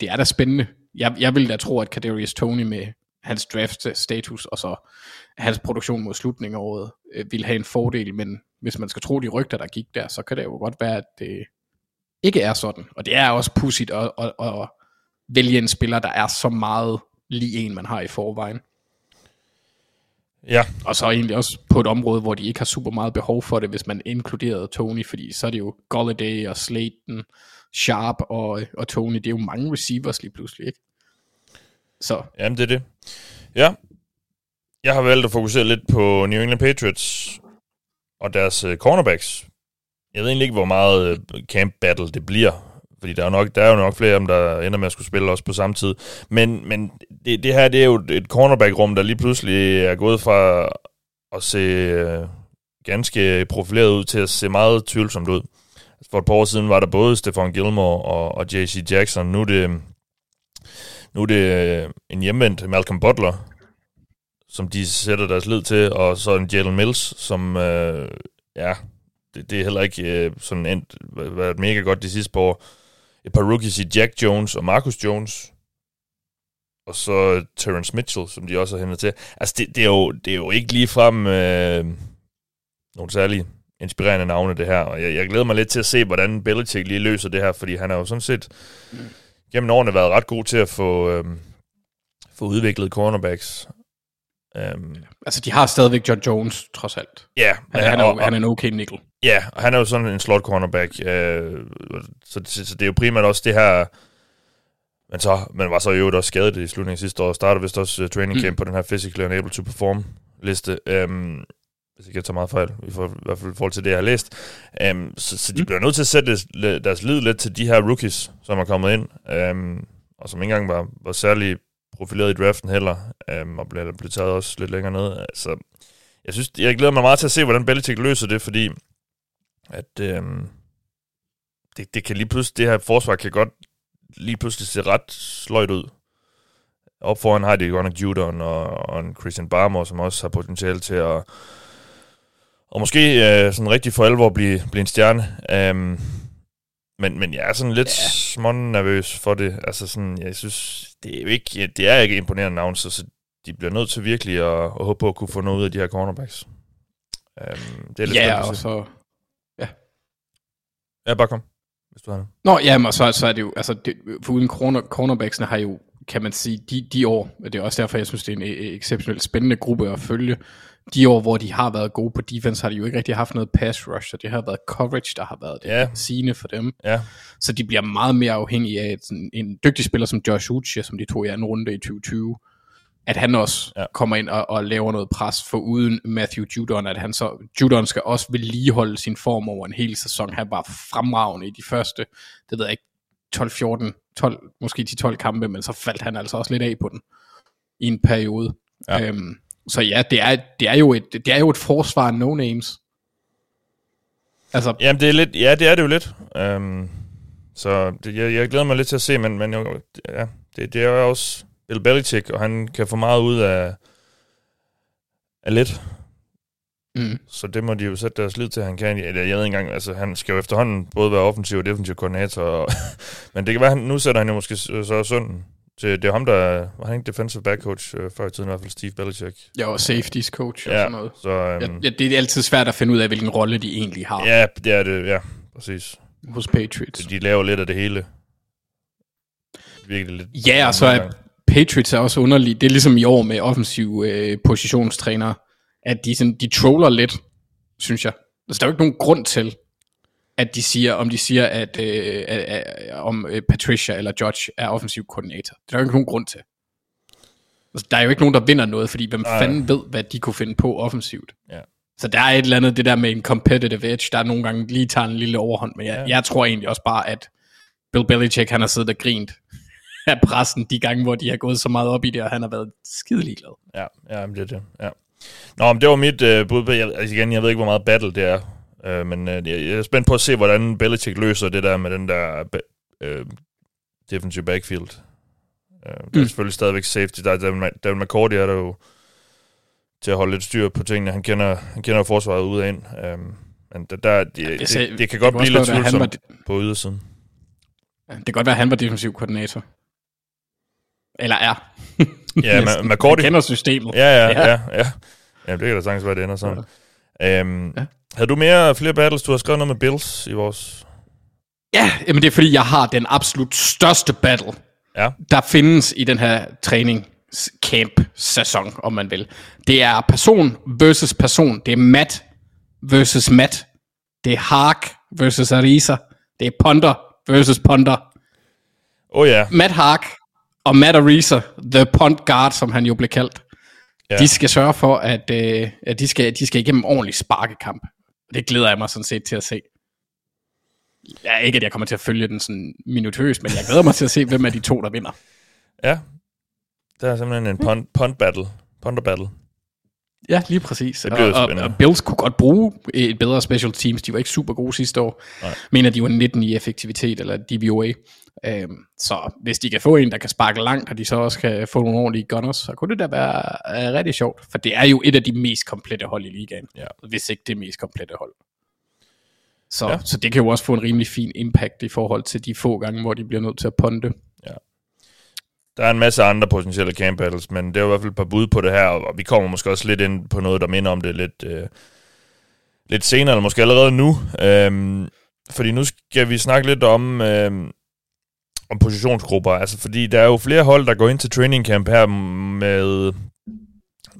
det er da spændende. Jeg, jeg vil da tro, at Kadarius Tony med hans draft status og så hans produktion mod slutningen af året øh, vil have en fordel, men hvis man skal tro de rygter, der gik der, så kan det jo godt være, at det ikke er sådan. Og det er også pudsigt at, at, at vælge en spiller, der er så meget lige en, man har i forvejen. ja. Og så egentlig også på et område, hvor de ikke har super meget behov for det, hvis man inkluderede Tony, fordi så er det jo Golladay og Slayton, Sharp og, og Tony, det er jo mange receivers lige pludselig, ikke? Så Jamen, det er det. Ja. Jeg har valgt at fokusere lidt på New England Patriots og deres uh, cornerbacks. Jeg ved egentlig ikke, hvor meget uh, camp battle det bliver, fordi der er, nok, der er jo nok flere af dem, der ender med at skulle spille også på samme tid. Men, men det, det her, det er jo et cornerback-rum, der lige pludselig er gået fra at se uh, ganske profileret ud til at se meget tvivlsomt ud. Altså, for et par år siden var der både Stefan Gilmore og, og J.C. Jackson. Nu er det, nu er det øh, en hjemvendt Malcolm Butler, som de sætter deres lid til, og så en Jalen Mills, som, øh, ja, det, det er heller ikke øh, sådan endt, været mega godt de sidste par år. Et par rookies i Jack Jones og Marcus Jones, og så øh, Terrence Mitchell, som de også har hentet til. Altså, det, det, er, jo, det er jo ikke ligefrem øh, nogle særlige inspirerende navne, det her. Og jeg, jeg glæder mig lidt til at se, hvordan Belichick lige løser det her, fordi han er jo sådan set gennem årene været ret god til at få, øhm, få udviklet cornerbacks. Øhm, altså, de har stadigvæk John Jones, trods alt. ja, Han, han, er, jo, han er en okay nickel. ja, og han er jo sådan en slot cornerback, øh, så, så, så det er jo primært også det her, men så man var så i øvrigt også skadet i slutningen af sidste år, og startede vist også uh, training camp mm. på den her physically unable to perform liste. Øhm, hvis ikke jeg tager meget fejl, i, for, i hvert fald i forhold til det, jeg har læst. Um, så, så de Mm. bliver nødt til at sætte deres lid lidt til de her rookies, som er kommet ind, um, og som ikke engang var, var særlig profileret i draften heller, um, og blev, blev taget også lidt længere ned. Altså, jeg synes, jeg glæder mig meget til at se, hvordan Belichick løser det, fordi at um, det, det kan lige pludselig, det her forsvar kan godt lige pludselig se ret sløjt ud. Op foran har de godt nok Judon og, og en Christian Barmore, som også har potentiale til at og måske øh, sådan rigtig for alvor blive, blive en stjerne. Um, men, men jeg er sådan lidt ja. nervøs for det. Altså sådan, jeg synes, det er jo ikke, ja, det er ikke imponerende navn, så, så de bliver nødt til virkelig at, at håbe på at kunne få noget ud af de her cornerbacks. Um, det er lidt Ja, og så... Ja, bare kom, hvis du har det. Nå, jamen, og så, så er det jo, altså, det, for uden corner, cornerbacksene har jo kan man sige, de, de år, og det er også derfor, jeg synes, det er en øh, exceptionelt spændende gruppe at følge, de år, hvor de har været gode på defense, har de jo ikke rigtig haft noget pass rush, og det har været coverage, der har været det Ja. sigende for dem. Ja, Så de bliver meget mere afhængige af at sådan en dygtig spiller som Josh Uche, som de tog i anden runde i 2020, at han også ja. kommer ind og, og laver noget pres for uden Matthew Judon, at han så, Judon skal også vedligeholde sin form over en hel sæson. Han var fremragende i de første, det ved jeg ikke, 12, 14, 12, måske 10-12 kampe, men så faldt han altså også lidt af på den i en periode. Ja. Øhm, så ja, det er, det, er jo et, det er jo et forsvar af no-names. Altså, Jamen, det er lidt, ja, det er det jo lidt. Um, så det, jeg, jeg glæder mig lidt til at se, men, men jo, ja, det, det er jo også Bill Belichick, og han kan få meget ud af, af lidt. mm, Så det må de jo sætte deres lid til, han kan. Jeg, jeg ved ikke engang, altså han skal jo efterhånden både være offensiv og defensiv koordinator. Og, men det kan være, han, nu sætter han jo måske så så til, det er ham, der er- var han ikke defensive back coach øh, før i tiden, i hvert fald Steve Belichick. jeg var safeties coach og Ja, sådan noget. så um, Ja, ja, det er altid svært at finde ud af, hvilken rolle de egentlig har ja, det er det, ja, præcis. hos Patriots. De laver lidt af det hele. Virkelig lidt. Ja, og så er Patriots er også underlige. Det er ligesom i år med offensiv øh, positionstræner, at de, sådan, de troller lidt, synes jeg. Altså, der er jo ikke nogen grund til, at de siger, om de siger, at øh, øh, øh, om øh, Patricia eller Judge er offensiv koordinator. Det er der jo ikke nogen grund til. Altså, der er jo ikke nogen, der vinder noget, fordi hvem Nej. fanden ved, hvad de kunne finde på offensivt. Ja. Så der er et eller andet, det der med en competitive edge, der nogle gange lige tager en lille overhånd. Men jeg, Ja. jeg tror egentlig også bare, at Bill Belichick, han har siddet og grint af pressen de gange, hvor de har gået så meget op i det, og han har været skide ligeglad. Ja, ja det er det. Ja. Nå, men det var mit øh, bud på, jeg, altså igen, jeg ved ikke, hvor meget battle det er, øh, men øh, jeg, er spændt på at se, hvordan Belichick løser det der med den der øh, defensive backfield. Øh, der er Mm. selvfølgelig stadigvæk safety. Der er Devin, McCourty er der jo til at holde lidt styr på tingene. Han kender, han kender jo forsvaret ud og ind. Øh, men der, der, det, det, sagde- det, det kan godt også blive lidt tvivlsomt var, på ydersiden. det kan godt være, at han var defensiv koordinator. Eller er. Ja, Næsten. Ma- McCourty. Han kender systemet. Ja, ja, Ja. ja. ja. ja det kan da sagtens være, det ender sådan. Ja. Øhm, ja. Havde du mere flere battles? Du har skrevet noget med Bills i vores... Ja, jamen det er fordi, jeg har den absolut største battle, Ja. der findes i den her træning camp sæson, om man vil. Det er person versus person. Det er Matt versus Matt. Det er Hark versus Arisa. Det er Ponder versus Ponder. Oh, ja. Matt Hark og Matt Arisa, the punt guard, som han jo blev kaldt, ja. de skal sørge for, at, øh, at de, skal, de skal igennem ordentlig sparkekamp. Det glæder jeg mig sådan set til at se. Ja, ikke at jeg kommer til at følge den sådan minutøst, men jeg glæder mig til at se, hvem af de to, der vinder. Ja. Der er simpelthen en punt, punt battle. Punter battle. Ja, lige præcis. Det bliver og, og, og Bills kunne godt bruge et bedre special teams. De var ikke super gode sidste år. Nej. Mener, de var 19 i effektivitet, eller DVOA. Øhm, så hvis de kan få en, der kan sparke langt, og de så også kan få nogle ordentlige gunners, så kunne det da være uh, rigtig sjovt. For det er jo et af de mest komplette hold i ligaen. Ja. Hvis ikke det mest komplette hold. Så, Ja. ja. så det kan jo også få en rimelig fin impact i forhold til de få gange, hvor de bliver nødt til at ponde. Der er en masse andre potentielle camp battles, men det er i hvert fald et par bud på det her, og vi kommer måske også lidt ind på noget, der minder om det lidt, øh, lidt senere, eller måske allerede nu. Øhm, fordi nu skal vi snakke lidt om, øhm, om positionsgrupper, altså fordi der er jo flere hold, der går ind til training camp her med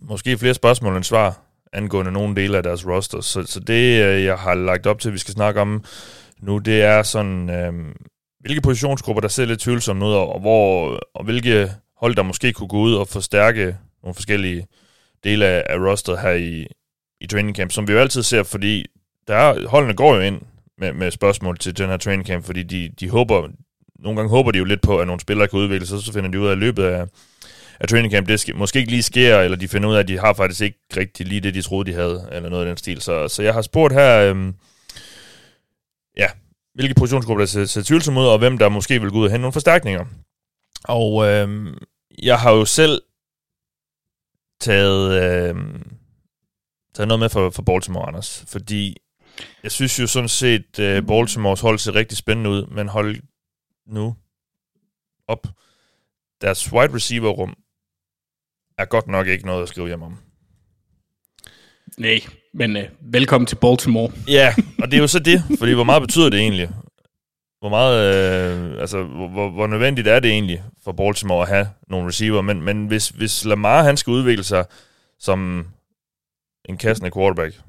måske flere spørgsmål end svar angående nogle dele af deres roster. Så, så det, øh, jeg har lagt op til, at vi skal snakke om nu, det er sådan, øh, hvilke positionsgrupper, der ser lidt tvivlsomme ud, og, hvor, og hvilke hold, der måske kunne gå ud og forstærke nogle forskellige dele af, af rosteret her i, i training camp, som vi jo altid ser, fordi der er, holdene går jo ind med, med spørgsmål til den her training camp, fordi de, de håber, nogle gange håber de jo lidt på, at nogle spillere kan udvikle sig, så finder de ud af at løbet af, af training camp, det sk- måske ikke lige sker, eller de finder ud af, at de har faktisk ikke rigtig lige det, de troede, de havde, eller noget af den stil. Så, så jeg har spurgt her, øhm, ja, hvilke positionsgrupper, der ser, ser tvivlsomme ud, og hvem der måske vil gå ud og hente nogle forstærkninger. Og øhm, jeg har jo selv taget, øhm, taget noget med for, for Baltimore, Anders, fordi jeg synes jo sådan set, øh, Baltimores hold ser rigtig spændende ud, men hold nu op. Deres wide receiver-rum er godt nok ikke noget at skrive hjem om. Nej, men øh, velkommen til Baltimore. Ja, og det er jo så det, fordi hvor meget betyder det egentlig? hvor meget, øh, altså, hvor, hvor nødvendigt er det egentlig for Baltimore at have nogle receiver, men, men hvis, hvis Lamar han skal udvikle sig som en kastende quarterback,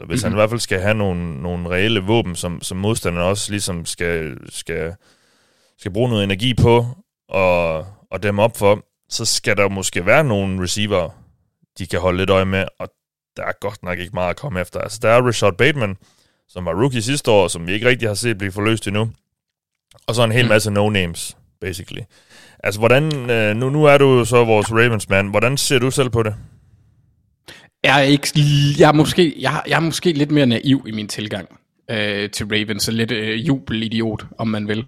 eller hvis mm-hmm. han i hvert fald skal have nogle, nogle reelle våben, som, som modstanderne også ligesom skal, skal, skal bruge noget energi på og, og dem op for, så skal der måske være nogle receiver, de kan holde lidt øje med, og der er godt nok ikke meget at komme efter. Altså, der er Rashad Bateman, som var rookie sidste år, som vi ikke rigtig har set blive forløst endnu. Og så en hel mm. masse no-names, basically. Altså, hvordan, øh, nu, nu er du så vores Ravens-mand. Hvordan ser du selv på det? Jeg er, ikke, jeg er, måske, jeg, jeg er måske lidt mere naiv i min tilgang øh, til Ravens, og lidt øh, jubelidiot, om man vil.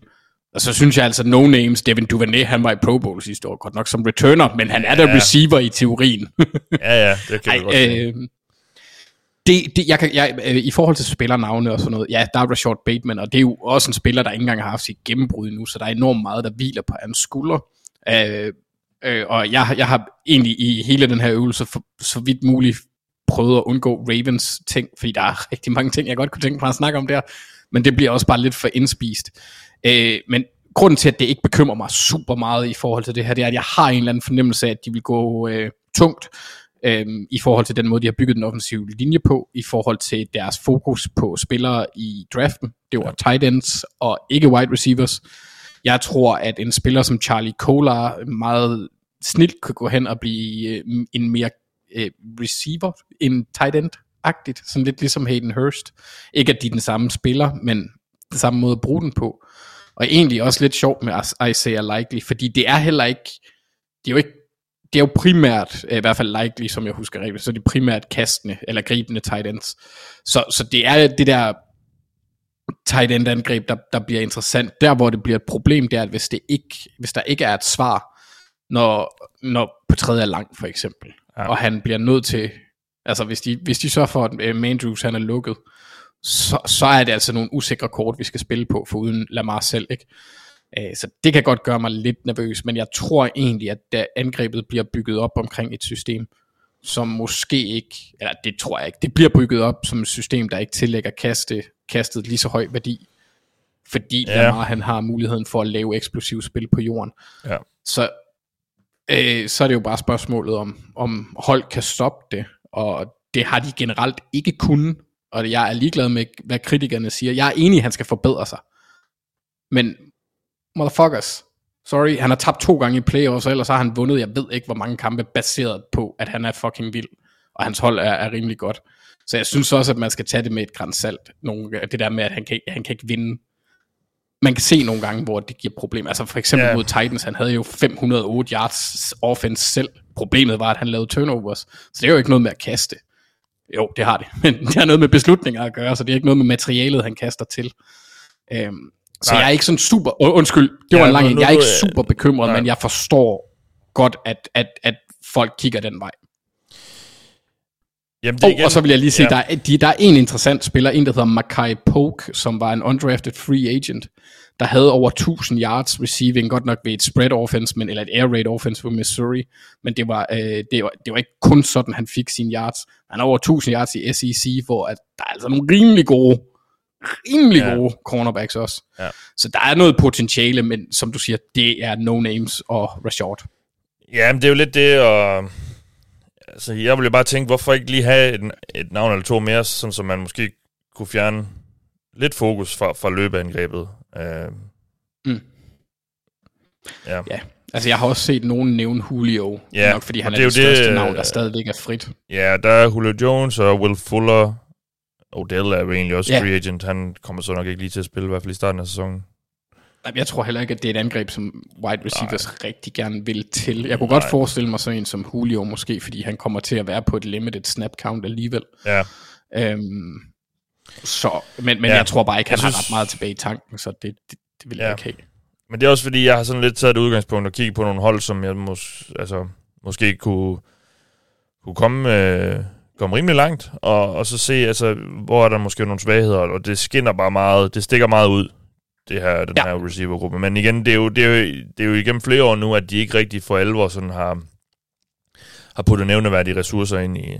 Og så synes jeg altså, no names, Devin Duvernay, han var i Pro Bowl sidste år, godt nok som returner, men han er der ja. receiver i teorien. ja, ja, det kan Ej, godt øh, det, det, jeg kan, jeg, øh, I forhold til spillernavne og sådan noget, ja, der er Rashad Bateman, og det er jo også en spiller, der ikke engang har haft sit gennembrud nu, så der er enormt meget, der hviler på hans skulder. Øh, øh, og jeg, jeg har egentlig i hele den her øvelse for, så vidt muligt prøvet at undgå Ravens ting, fordi der er rigtig mange ting, jeg godt kunne tænke mig at snakke om der, men det bliver også bare lidt for indspist. Øh, men grunden til, at det ikke bekymrer mig super meget i forhold til det her, det er, at jeg har en eller anden fornemmelse af, at de vil gå øh, tungt øh, i forhold til den måde, de har bygget den offensive linje på, i forhold til deres fokus på spillere i draften. Det var tight ends og ikke wide receivers. Jeg tror, at en spiller som Charlie Kolar meget snilt kan gå hen og blive øh, en mere øh, receiver en tight end agtigt, sådan lidt ligesom Hayden Hurst. Ikke at de er den samme spiller, men den samme måde at bruge den på. Og egentlig også lidt sjovt med Isaiah Likely, fordi det er heller ikke, det er jo ikke, det er jo primært, øh, i hvert fald Likely, som jeg husker rigtigt, så er det primært kastende, eller gribende tight ends. Så, så det er det der tight end angreb, der, der bliver interessant. Der hvor det bliver et problem, det er, at hvis, det ikke, hvis der ikke er et svar, når, når på tredje er lang for eksempel, ja. og han bliver nødt til, altså hvis de, hvis de så får, at uh, Mandrews han er lukket, så, så er det altså nogle usikre kort, vi skal spille på, for uden Lamar selv, ikke? Uh, så det kan godt gøre mig lidt nervøs, men jeg tror egentlig, at da angrebet bliver bygget op omkring et system, som måske ikke, eller det tror jeg ikke, det bliver bygget op som et system, der ikke tillægger kaste, kastet lige så høj værdi, fordi ja. Lamar han har muligheden for at lave eksplosiv spil på jorden. Ja. Så øh, så er det jo bare spørgsmålet om, om hold kan stoppe det, og det har de generelt ikke kunnet, og jeg er ligeglad med, hvad kritikerne siger. Jeg er enig, at han skal forbedre sig. Men, motherfuckers, sorry, han har tabt to gange i playoffs, og ellers har han vundet, jeg ved ikke, hvor mange kampe, baseret på, at han er fucking vild, og hans hold er, er rimelig godt. Så jeg synes også, at man skal tage det med et græns salt. Nogle, det der med, at han kan, han kan ikke vinde man kan se nogle gange, hvor det giver problemer. Altså for eksempel yeah. mod Titans, han havde jo 508 yards offense selv. Problemet var, at han lavede turnovers. Så det er jo ikke noget med at kaste. Jo, det har det. Men det har noget med beslutninger at gøre, så det er ikke noget med materialet, han kaster til. Øhm, så nej. jeg er ikke sådan super... Undskyld, det var en lang en. Jeg er ikke super bekymret, nej. men jeg forstår godt, at, at, at folk kigger den vej. Jamen, det oh, igen, og så vil jeg lige sige, ja. der, er, de, der er en interessant spiller, en der hedder Makai Polk, som var en undrafted free agent, der havde over 1000 yards receiving, godt nok ved et spread offense, men, eller et air raid offense for Missouri, men det var, øh, det, var, det var ikke kun sådan, han fik sine yards. Han har over 1000 yards i SEC, hvor at der er altså nogle rimelig gode, rimelig ja. gode cornerbacks også. Ja. Så der er noget potentiale, men som du siger, det er no names og Rashad. Ja, men det er jo lidt det, og altså, jeg ville bare tænke, hvorfor ikke lige have et, et navn eller to mere, sådan så man måske kunne fjerne lidt fokus fra, fra løbeangrebet. Uh, mm. Ja. ja. Altså, jeg har også set nogen nævne Julio, ja, nok fordi han er det, er det største det, navn, der stadigvæk er frit. Ja, der er Julio Jones og Will Fuller. Odell er jo egentlig også ja. free agent. Han kommer så nok ikke lige til at spille, i hvert fald i starten af sæsonen. Jeg tror heller ikke, at det er et angreb, som wide receivers Nej. rigtig gerne vil til. Jeg kunne Nej. godt forestille mig sådan en som Julio måske, fordi han kommer til at være på et limited snap count alligevel. Ja. Øhm, så, men, men ja. jeg tror bare ikke, han synes... har ret meget tilbage i tanken, så det, det, det vil ja. jeg ikke have. Men det er også fordi, jeg har sådan lidt taget et udgangspunkt og kigge på nogle hold, som jeg mås, altså, måske kunne, kunne komme, øh, komme rimelig langt, og, og så se, altså, hvor er der måske nogle svagheder, og det skinner bare meget, det stikker meget ud det her, den ja. her receivergruppe. Men igen, det er, jo, det, er jo, det er jo igennem flere år nu, at de ikke rigtig for alvor sådan har, har puttet nævneværdige ressourcer ind i,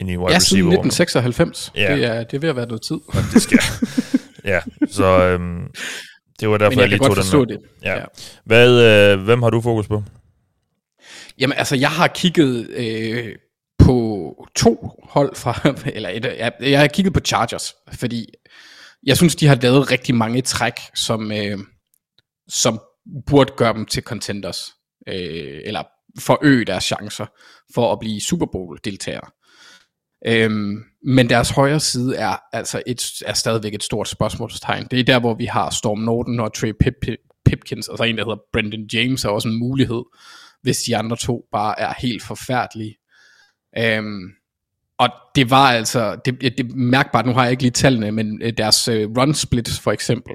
ind i wide ja, receiver. Ja, 1996. Ja. Det, er, det er ved at være noget tid. det skal, Ja, så øhm, det var derfor, Men jeg, jeg lige tog den med. det. Ja. Ja. Hvad, øh, hvem har du fokus på? Jamen altså, jeg har kigget øh, på to hold fra, eller et, jeg, jeg har kigget på Chargers, fordi jeg synes, de har lavet rigtig mange træk, som, øh, som burde gøre dem til contenders, øh, eller forøge deres chancer for at blive Super Bowl deltagere. Øhm, men deres højre side er altså et, er stadigvæk et stort spørgsmålstegn. Det er der, hvor vi har Storm Norton og Trey Pip, Pip, Pipkins, og så en, der hedder Brendan James, er også en mulighed, hvis de andre to bare er helt forfærdelige. Øhm, og det var altså, det, det er mærkbart, nu har jeg ikke lige tallene, men øh, deres uh, run split for eksempel,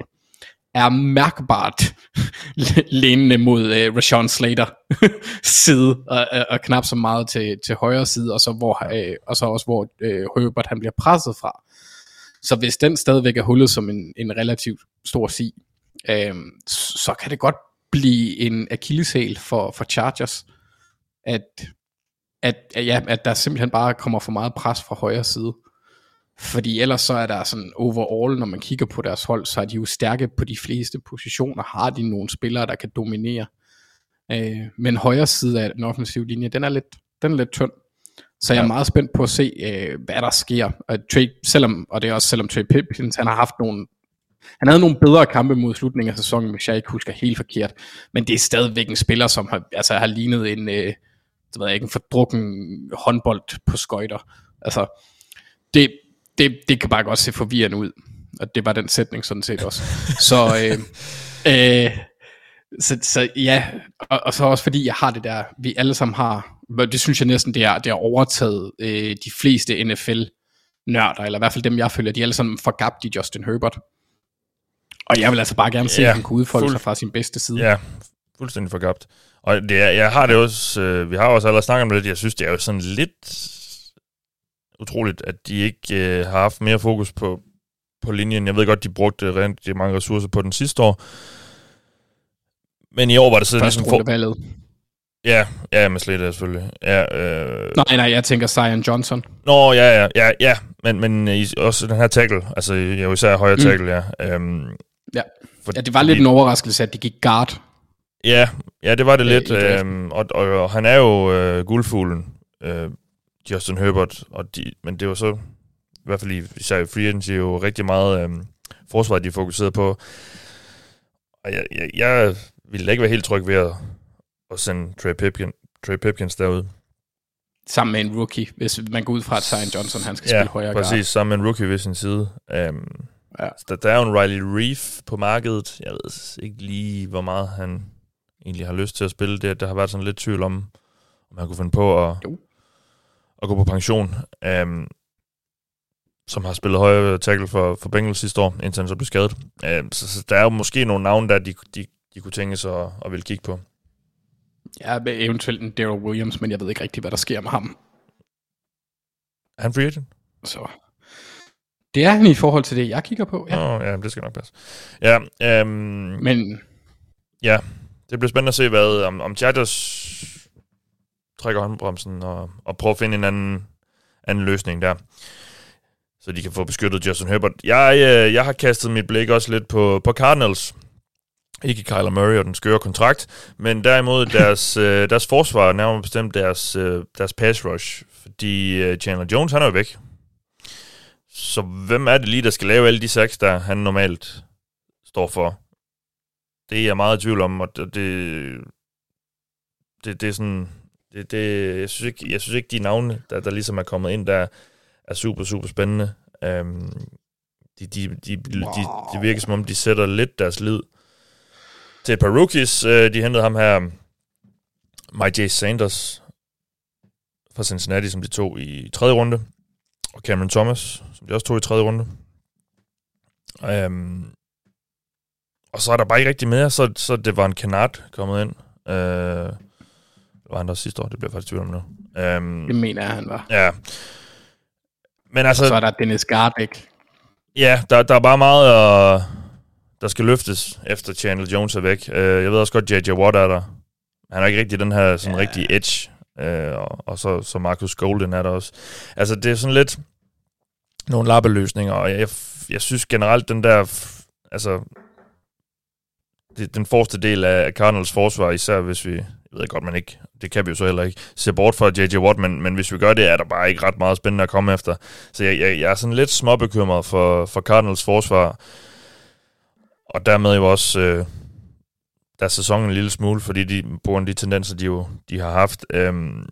er mærkbart lænende mod uh, Rashawn Slater side, og, og, og knap så meget til, til højre side, og så, hvor, uh, og så også hvor uh, Herbert han bliver presset fra. Så hvis den stadigvæk er hullet som en, en relativt stor sig, uh, så kan det godt blive en akilleshæl for, for Chargers, at, at, at, ja, at der simpelthen bare kommer for meget pres fra højre side. Fordi ellers så er der sådan overall, når man kigger på deres hold, så er de jo stærke på de fleste positioner, har de nogle spillere, der kan dominere. Øh, men højre side af den offensive linje, den er lidt, den er lidt tynd. Så jeg er meget spændt på at se, øh, hvad der sker. Og, Trey, selvom, og det er også selvom Trey Pipkins, han har haft nogle han havde nogle bedre kampe mod slutningen af sæsonen, hvis jeg ikke husker helt forkert. Men det er stadigvæk en spiller, som har, altså, har lignet en, øh, det ved jeg ikke, en fordrukken håndbold på skøjter. Altså, det, det, det kan bare godt se forvirrende ud. Og det var den sætning sådan set også. så, øh, øh, så, så ja, og, og så også fordi jeg har det der, vi alle sammen har, det synes jeg næsten, det er, det er overtaget øh, de fleste NFL-nørder, eller i hvert fald dem, jeg følger, de er alle sammen forgabt i Justin Herbert. Og jeg vil altså bare gerne se, Ja, at han kunne udfolde fuld- sig fra sin bedste side. Ja, fuldstændig forgabt. Og det er, jeg har det også, øh, vi har også allerede snakket om det, jeg synes, det er jo sådan lidt utroligt, at de ikke øh, har haft mere fokus på, på linjen. Jeg ved godt, de brugte rigtig mange ressourcer på den sidste år. Men i år var det sådan Første ligesom... For, ja, ja, med slet selvfølgelig. Ja, øh, Nej, nej, jeg tænker Zion Johnson. Nå, ja, ja, ja, ja. Men, men i, også den her tackle, altså jo især højre tackle, ja. Øhm, Ja. for, Ja, det var lidt en overraskelse, at de gik guard. Ja, ja, det var det Øh, lidt. Øhm, og, og, og han er jo øh, guldfuglen, øh, Justin Herbert. Og de, men det var så, i hvert fald i, især i free agency, jo rigtig meget øh, forsvar, de fokuserede på. Og jeg, jeg, jeg ville da ikke være helt tryg ved at, at sende Trey, Pipkin, Trey Pipkins derud. Sammen med en rookie, hvis man går ud fra, at Zion Johnson han skal Ja, spille højre præcis. guard. Sammen med en rookie ved sin side. Um, Ja. der, der er jo en Riley Reef på markedet. Jeg ved ikke lige, hvor meget han egentlig har lyst til at spille. Det, der har været sådan lidt tvivl om, om han kunne finde på at, Jo. at gå på pension. Um, som har spillet højre tackle for, for Bengals sidste år, indtil han så blev skadet. Um, så, så der er jo måske nogle navne, der de, de, de kunne tænke sig at, at vil kigge på. Ja, eventuelt en Daryl Williams, men jeg ved ikke rigtig, hvad der sker med ham. Er han free agent? Så det er han i forhold til det, jeg kigger på. Ja. Ja. Oh, ja, det skal nok passe. Ja, um, Men Ja, det bliver spændende at se, hvad, om, om Chargers trækker håndbremsen og, og prøver at finde en anden, anden løsning der, så de kan få beskyttet Justin Herbert. Jeg, øh, jeg har kastet mit blik også lidt på, på Cardinals. Ikke Kyler Murray og den skøre kontrakt, men derimod deres, øh, deres forsvar, nærmere bestemt deres, øh, deres pass rush, fordi øh, Chandler Jones, han er jo væk. Så hvem er det lige, der skal lave alle de sacks, der han normalt står for? Det er jeg meget i tvivl om, og det, det, det, er sådan, det, det, jeg, synes ikke, jeg synes ikke, de navne, der, der ligesom er kommet ind, der er super, super spændende. Um, de, de, de, de, de, de virker som om, de sætter lidt deres lid til et par rookies. Uh, øh, de hentede ham her, My J. Sanders fra Cincinnati, som de tog i tredje runde, og Cameron Thomas, som de også tog i tredje runde. Um, og så er der bare ikke rigtig mere, så, så det var en kanat kommet ind. Øh, det var han der sidste år, det bliver jeg faktisk tvivl om nu. Um, det mener jeg, han var. ja. Men altså, Så er der Dennis Garbeck. ja, der, der er bare meget, uh, der skal løftes, efter Chandler Jones er væk. Uh, jeg ved også godt, J.J. Watt er der. Han er ikke rigtig den her sådan ja. rigtige edge. Uh, og, og så, så Marcus Golden er der også. Altså, det er sådan lidt... nogle lappeløsninger, og jeg, jeg synes generelt, den der, altså, det, den forreste del af Cardinals forsvar, især hvis vi, jeg ved godt, man ikke, det kan vi jo så heller ikke, se bort fra J.J. Watt, men, men hvis vi gør det, er der bare ikke ret meget spændende at komme efter. Så jeg, jeg, jeg er sådan lidt småbekymret for, for Cardinals forsvar, og dermed jo også øh, deres sæson en lille smule, fordi de, på grund af de tendenser, de jo de har haft. Øhm,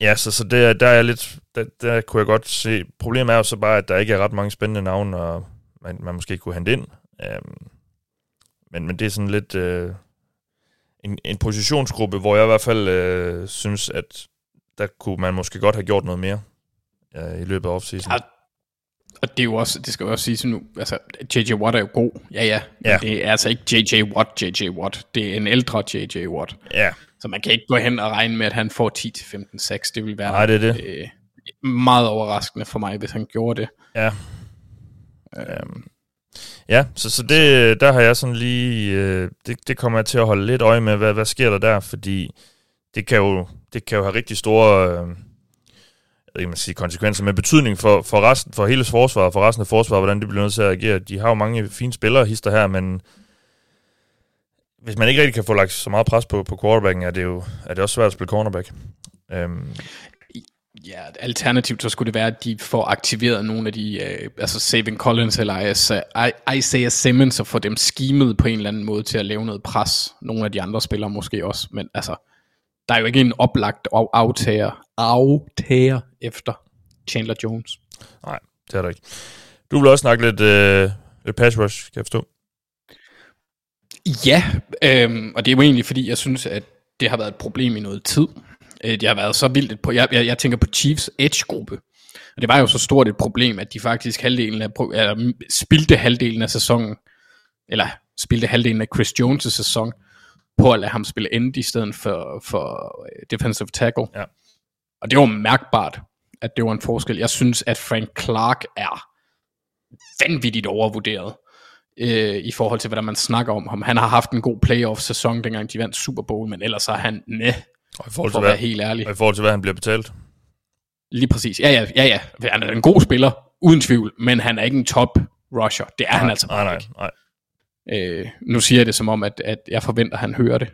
ja, så, så det, der er lidt, der, der kunne jeg godt se, problemet er jo så bare, at der ikke er ret mange spændende navne, og man, man måske kunne hente ind. Øhm, men, men det er sådan lidt øh, en, en positionsgruppe, hvor jeg i hvert fald øh, synes, at der kunne man måske godt have gjort noget mere øh, i løbet af offseason. Ja, og det er jo også, det skal jo også sige nu, altså J.J. Watt er jo god, ja ja, ja. det er altså ikke J.J. Watt, J.J. Watt, det er en ældre J.J. Watt. Ja. Så man kan ikke gå hen og regne med, at han får 10-15-6, det vil være Nej, det er det. Øh, meget overraskende for mig, hvis han gjorde det. Ja. Øhm. Ja, så, så det, der har jeg sådan lige, øh, det, det kommer jeg til at holde lidt øje med, hvad, hvad sker der der, fordi det kan jo, det kan jo have rigtig store, øh, jeg ved man sige, konsekvenser med betydning for, for, resten, for hele forsvaret, for resten af forsvaret, hvordan det bliver nødt til at agere. De har jo mange fine spillere, hister her, men hvis man ikke rigtig kan få lagt så meget pres på, på quarterbacken, er det jo er det også svært at spille cornerback. Øhm. Ja, alternativt så skulle det være, at de får aktiveret nogle af de, øh, altså Saving Collins eller Isaiah Simmons, og få dem skimet på en eller anden måde til at lave noget pres. Nogle af de andre spillere måske også, men altså, der er jo ikke en oplagt aftager, aftager efter Chandler Jones. Nej, det er der ikke. Du vil også snakke lidt, øh, lidt pass rush, kan jeg forstå. Ja, øhm, og det er jo egentlig fordi, jeg synes, at det har været et problem i noget tid. Øh, det har været så vildt på, jeg, jeg, jeg tænker på Chiefs edge-gruppe. Og det var jo så stort et problem, at de faktisk halvdelen af, eller spilte halvdelen af sæsonen, eller spilte halvdelen af Chris Jones' sæson, på at lade ham spille end i stedet for, for øh, defensive tackle. Ja. Og det var mærkbart, at det var en forskel. Jeg synes, at Frank Clark er vanvittigt overvurderet øh, i forhold til, hvad man snakker om ham. Han har haft en god playoff-sæson, dengang de vandt Super Bowl, men ellers er han næh, og i forhold til, for at være hvad, helt ærlig. Og i forhold til, hvad han bliver betalt. Lige præcis. Ja, ja, ja, ja. Han er en god spiller, uden tvivl, men han er ikke en top rusher. Det er nej, han altså nej, nej, nej. Øh, nu siger jeg det som om, at, at jeg forventer, at han hører det.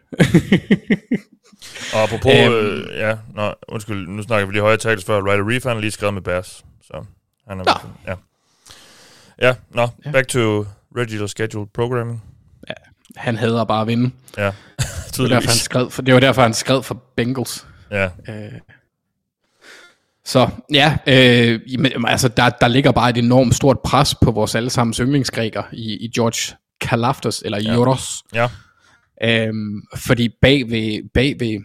og apropos, um, øh, ja, nå, undskyld, nu snakker vi lige højere talt før. Ryder Reef, han har lige skrevet med Bears. Så han er ja. ja. Ja, nå, ja. back to regular scheduled programming. Ja, han hader bare at vinde. Ja, tydeligvis. Det var derfor, han skrev for, det var derfor, han skrev for Bengals. Ja. Øh, så ja, øh, men, altså, der, der ligger bare et enormt stort pres på vores allesammens yndlingsgræker i, i George Kalaftos, eller ja. Joros. Ja. Øhm, fordi bagved, bagved,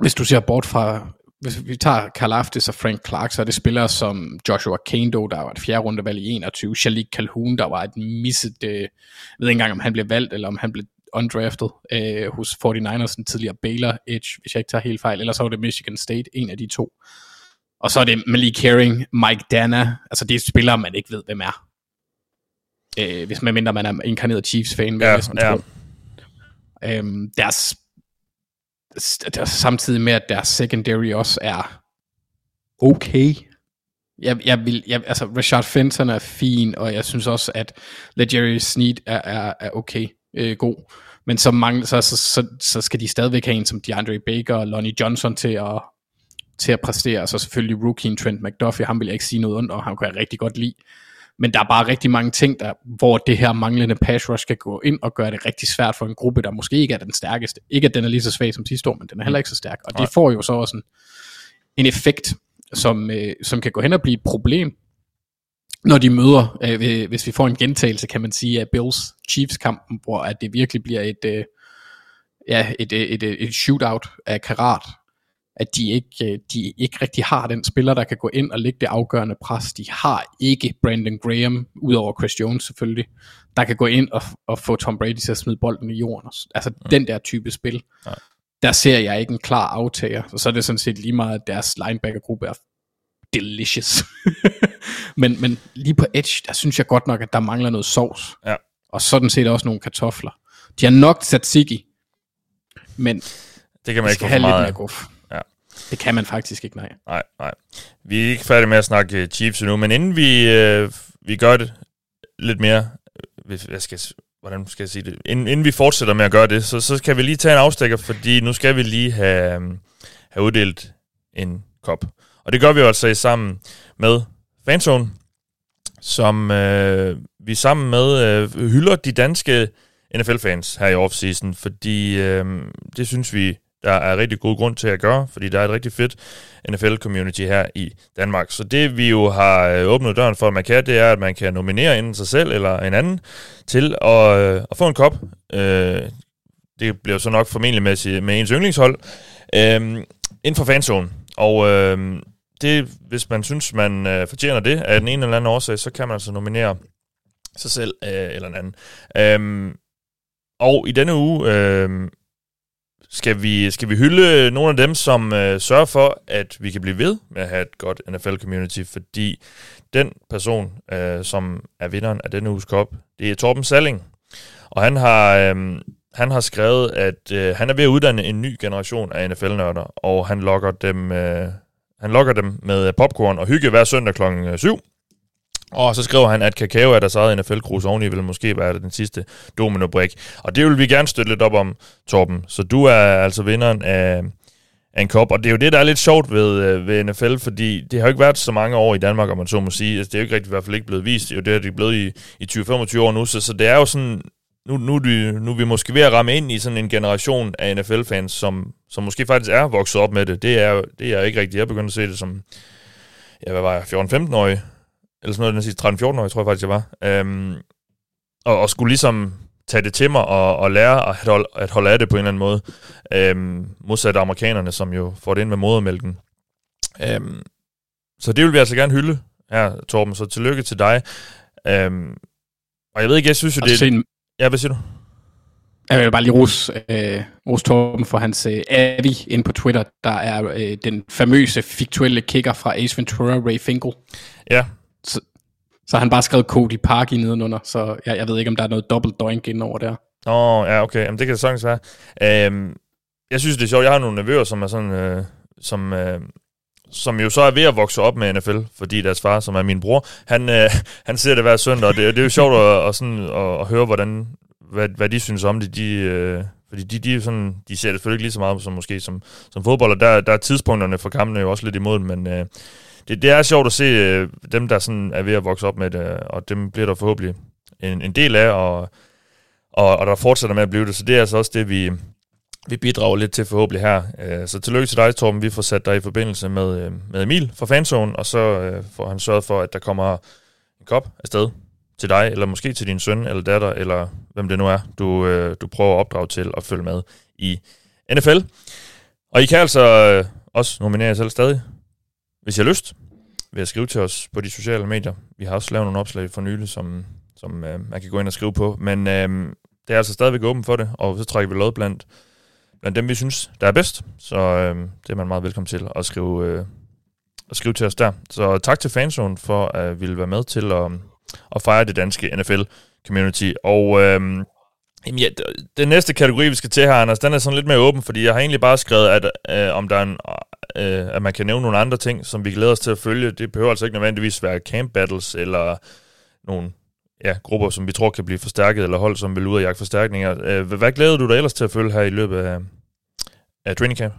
hvis du ser bort fra, hvis vi tager Kalaftis og Frank Clark, så er det spillere som Joshua Kendo, der var et fjerde rundevalg i 21, Shalik Calhoun, der var et misset, øh, jeg ved ikke engang, om han blev valgt, eller om han blev undrafted øh, hos 49ers, den tidligere Baylor Edge, hvis jeg ikke tager helt fejl, eller så var det Michigan State, en af de to. Og så er det Malik Herring, Mike Dana, altså det er spillere, man ikke ved, hvem er. Øh, hvis man mindre man er inkarneret Chiefs-fan, ja, ja. Øhm, deres, deres, samtidig med, at deres secondary også er okay. Jeg, jeg vil, jeg, altså, Rashard Fenton er fin, og jeg synes også, at Legere Sneed er, er, er okay, øh, god. Men så, mange, så, så, så, så skal de stadigvæk have en som DeAndre Baker og Lonnie Johnson til at, til at præstere. Så selvfølgelig rookie Trent McDuffie, ham vil jeg ikke sige noget under, og ham kan jeg rigtig godt lide. Men der er bare rigtig mange ting, der, hvor det her manglende pass rush skal gå ind og gøre det rigtig svært for en gruppe, der måske ikke er den stærkeste. Ikke at den er lige så svag som sidste år, men den er heller ikke så stærk. Og det får jo så også en, en effekt, som, øh, som kan gå hen og blive et problem, når de møder, øh, hvis vi får en gentagelse, kan man sige, af Bills Chiefs-kampen, hvor at det virkelig bliver et, øh, ja, et, et, et, et shootout af karat, at de ikke, øh, de ikke rigtig har den spiller, der kan gå ind og lægge det afgørende pres. De har ikke Brandon Graham, udover Chris Jones selvfølgelig, der kan gå ind og, og få Tom Brady til at smide bolden i jorden. Altså ja. den der type spil. Ja. Der ser jeg ikke en klar aftager. Og så er det sådan set lige meget, at deres linebackergruppe er delicious. men, men lige på edge, der synes jeg godt nok, at der mangler noget sovs. Ja. Og sådan set også nogle kartofler. De har nok Siggy, men det kan man ikke få for meget af. Det kan man faktisk ikke, nej. Nej, nej. Vi er ikke færdige med at snakke Chiefs endnu, men inden vi, øh, vi gør det lidt mere, hvis jeg skal, hvordan skal jeg sige det, inden, inden vi fortsætter med at gøre det, så, så kan vi lige tage en afstikker, fordi nu skal vi lige have, have uddelt en kop. Og det gør vi jo altså sammen med Fanzone, som øh, vi sammen med øh, hylder de danske NFL-fans her i offseason, fordi øh, det synes vi, der er rigtig god grund til at gøre, fordi der er et rigtig fedt NFL-community her i Danmark. Så det vi jo har øh, åbnet døren for, at man kan, det er, at man kan nominere enten sig selv eller en anden til at, øh, at få en kop. Øh, det bliver så nok formentlig med, med ens yndlingshold. Øh, inden for fanzone. Og øh, det, hvis man synes, man øh, fortjener det af den ene eller anden årsag, så kan man altså nominere sig selv øh, eller en anden. Øhm, og i denne uge øh, skal, vi, skal vi hylde nogle af dem, som øh, sørger for, at vi kan blive ved med at have et godt NFL-community, fordi den person, øh, som er vinderen af denne uges kop, det er Torben Salling. Og han har, øh, han har skrevet, at øh, han er ved at uddanne en ny generation af NFL-nørder, og han lokker dem, øh, han lokker dem med øh, popcorn og hygge hver søndag klokken øh, 7. Og så skriver han, at kakao er der eget NFL-krus oveni, vil måske være den sidste domino-brik. Og det vil vi gerne støtte lidt op om, Torben. Så du er altså vinderen af, af en kop. Og det er jo det, der er lidt sjovt ved, øh, ved NFL, fordi det har jo ikke været så mange år i Danmark, om man så må sige. Altså, det er jo ikke rigtig i hvert fald ikke blevet vist. Det er jo det, det er blevet i, i 20-25 år nu. Så, så det er jo sådan, nu, nu, er nu er vi måske ved at ramme ind i sådan en generation af NFL-fans, som, som måske faktisk er vokset op med det. Det er, det er ikke rigtigt. Jeg begyndte at se det som, ja, hvad var jeg, 14-15-årig, eller sådan noget, den sidste 13-14 år, tror jeg faktisk, jeg var. Øhm, og, og skulle ligesom tage det til mig og, og lære at holde, at holde af det på en eller anden måde. Øhm, modsat amerikanerne, som jo får det ind med modermælken. Øhm, så det vil vi altså gerne hylde her, Torben. Så tillykke til dig. Øhm, og jeg ved ikke, jeg synes jo, det er... Ja, hvad siger du? Jeg vil bare lige rose, øh, rose Torben for hans øh, Avi ind på Twitter, der er øh, den famøse fiktuelle kicker fra Ace Ventura, Ray Finkel. Ja, så, så han bare skrevet Cody Parkey nedenunder, så jeg, jeg ved ikke, om der er noget dobbelt doink ind over der. Åh, oh, ja, okay. Jamen, det kan det sagtens være. Øhm, jeg synes, det er sjovt. Jeg har nogle nevøer, som er sådan... Øh, som, øh, som jo så er ved at vokse op med NFL, fordi deres far, som er min bror, han, øh, han ser det hver søndag, og det, det er jo sjovt at, at, sådan, at, at høre, hvordan, hvad, hvad de synes om det. De, øh, fordi de, de, er sådan, de ser det selvfølgelig ikke lige så meget som måske som, som fodbold, og der, der er tidspunkterne for kampene jo også lidt imod, men øh, det, det er sjovt at se øh, dem, der sådan er ved at vokse op med det, og dem bliver der forhåbentlig en, en del af, og, og, og der fortsætter med at blive det. Så det er altså også det, vi, vi bidrager lidt til forhåbentlig her. Øh, så tillykke til dig, Torben. Vi får sat dig i forbindelse med, øh, med Emil fra Fanzone, og så øh, får han sørget for, at der kommer en kop afsted til dig, eller måske til din søn eller datter, eller hvem det nu er, du, du prøver at opdrage til at følge med i NFL. Og I kan altså også nominere jer selv stadig hvis I har lyst, ved at skrive til os på de sociale medier. Vi har også lavet nogle opslag for nylig, som, som man kan gå ind og skrive på. Men øh, det er altså stadigvæk åben for det, og så trækker vi lod blandt, blandt dem, vi synes, der er bedst. Så øh, det er man meget velkommen til at skrive, øh, at skrive til os der. Så tak til Fanzone for at ville være med til at, at fejre det danske NFL-community. Og øh, Jamen ja, den næste kategori, vi skal til her, Anders, den er sådan lidt mere åben, fordi jeg har egentlig bare skrevet, at øh, om der er en øh, at man kan nævne nogle andre ting, som vi glæder os til at følge. Det behøver altså ikke nødvendigvis være camp battles eller nogle ja, grupper, som vi tror kan blive forstærket, eller hold, som vil ud og jagte forstærkninger. Øh, hvad glæder du dig ellers til at følge her i løbet af, af training camp?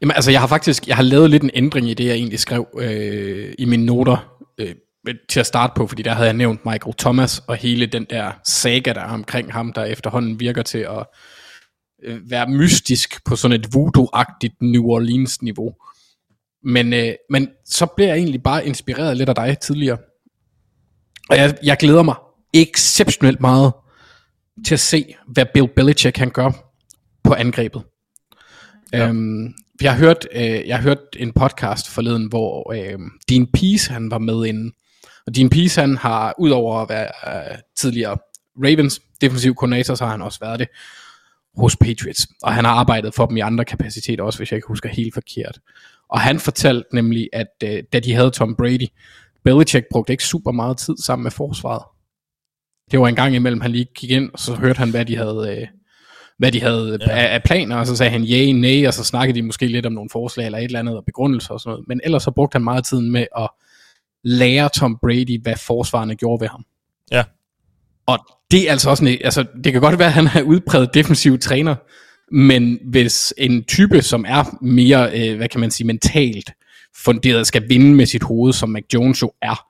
Jamen altså, jeg har faktisk jeg har lavet lidt en ændring i det, jeg egentlig skrev øh, i mine noter øh, til at starte på, fordi der havde jeg nævnt Michael Thomas og hele den der saga, der er omkring ham, der efterhånden virker til at øh, være mystisk på sådan et voodoo-agtigt New Orleans-niveau. Men, øh, men så blev jeg egentlig bare inspireret lidt af dig tidligere. Og jeg, jeg glæder mig exceptionelt meget til at se, hvad Bill Belichick kan gøre på angrebet. Ja. Øhm, jeg har hørt, øh, jeg har hørt en podcast forleden, hvor øh, Dean Pease han var med inden. Og Dean Pease han har, udover at være øh, tidligere Ravens defensiv koordinator, så har han også været det hos Patriots, og han har arbejdet for dem i andre kapaciteter også, hvis jeg ikke husker helt forkert. Og han fortalte nemlig, at øh, da de havde Tom Brady, Belichick brugte ikke super meget tid sammen med forsvaret. Det var en gang imellem, han lige gik ind, og så hørte han, hvad de havde, øh, hvad de havde ja. af, af planer, og så sagde han ja, nej, og så snakkede de måske lidt om nogle forslag eller et eller andet, og begrundelser og sådan noget. Men ellers så brugte han meget tiden med at lære Tom Brady, hvad forsvarerne gjorde ved ham. Ja. Og det er altså også en, altså det kan godt være, at han er udpræget defensiv træner, men hvis en type, som er mere, øh, hvad kan man sige, mentalt funderet, skal vinde med sit hoved, som Mac Jones jo er,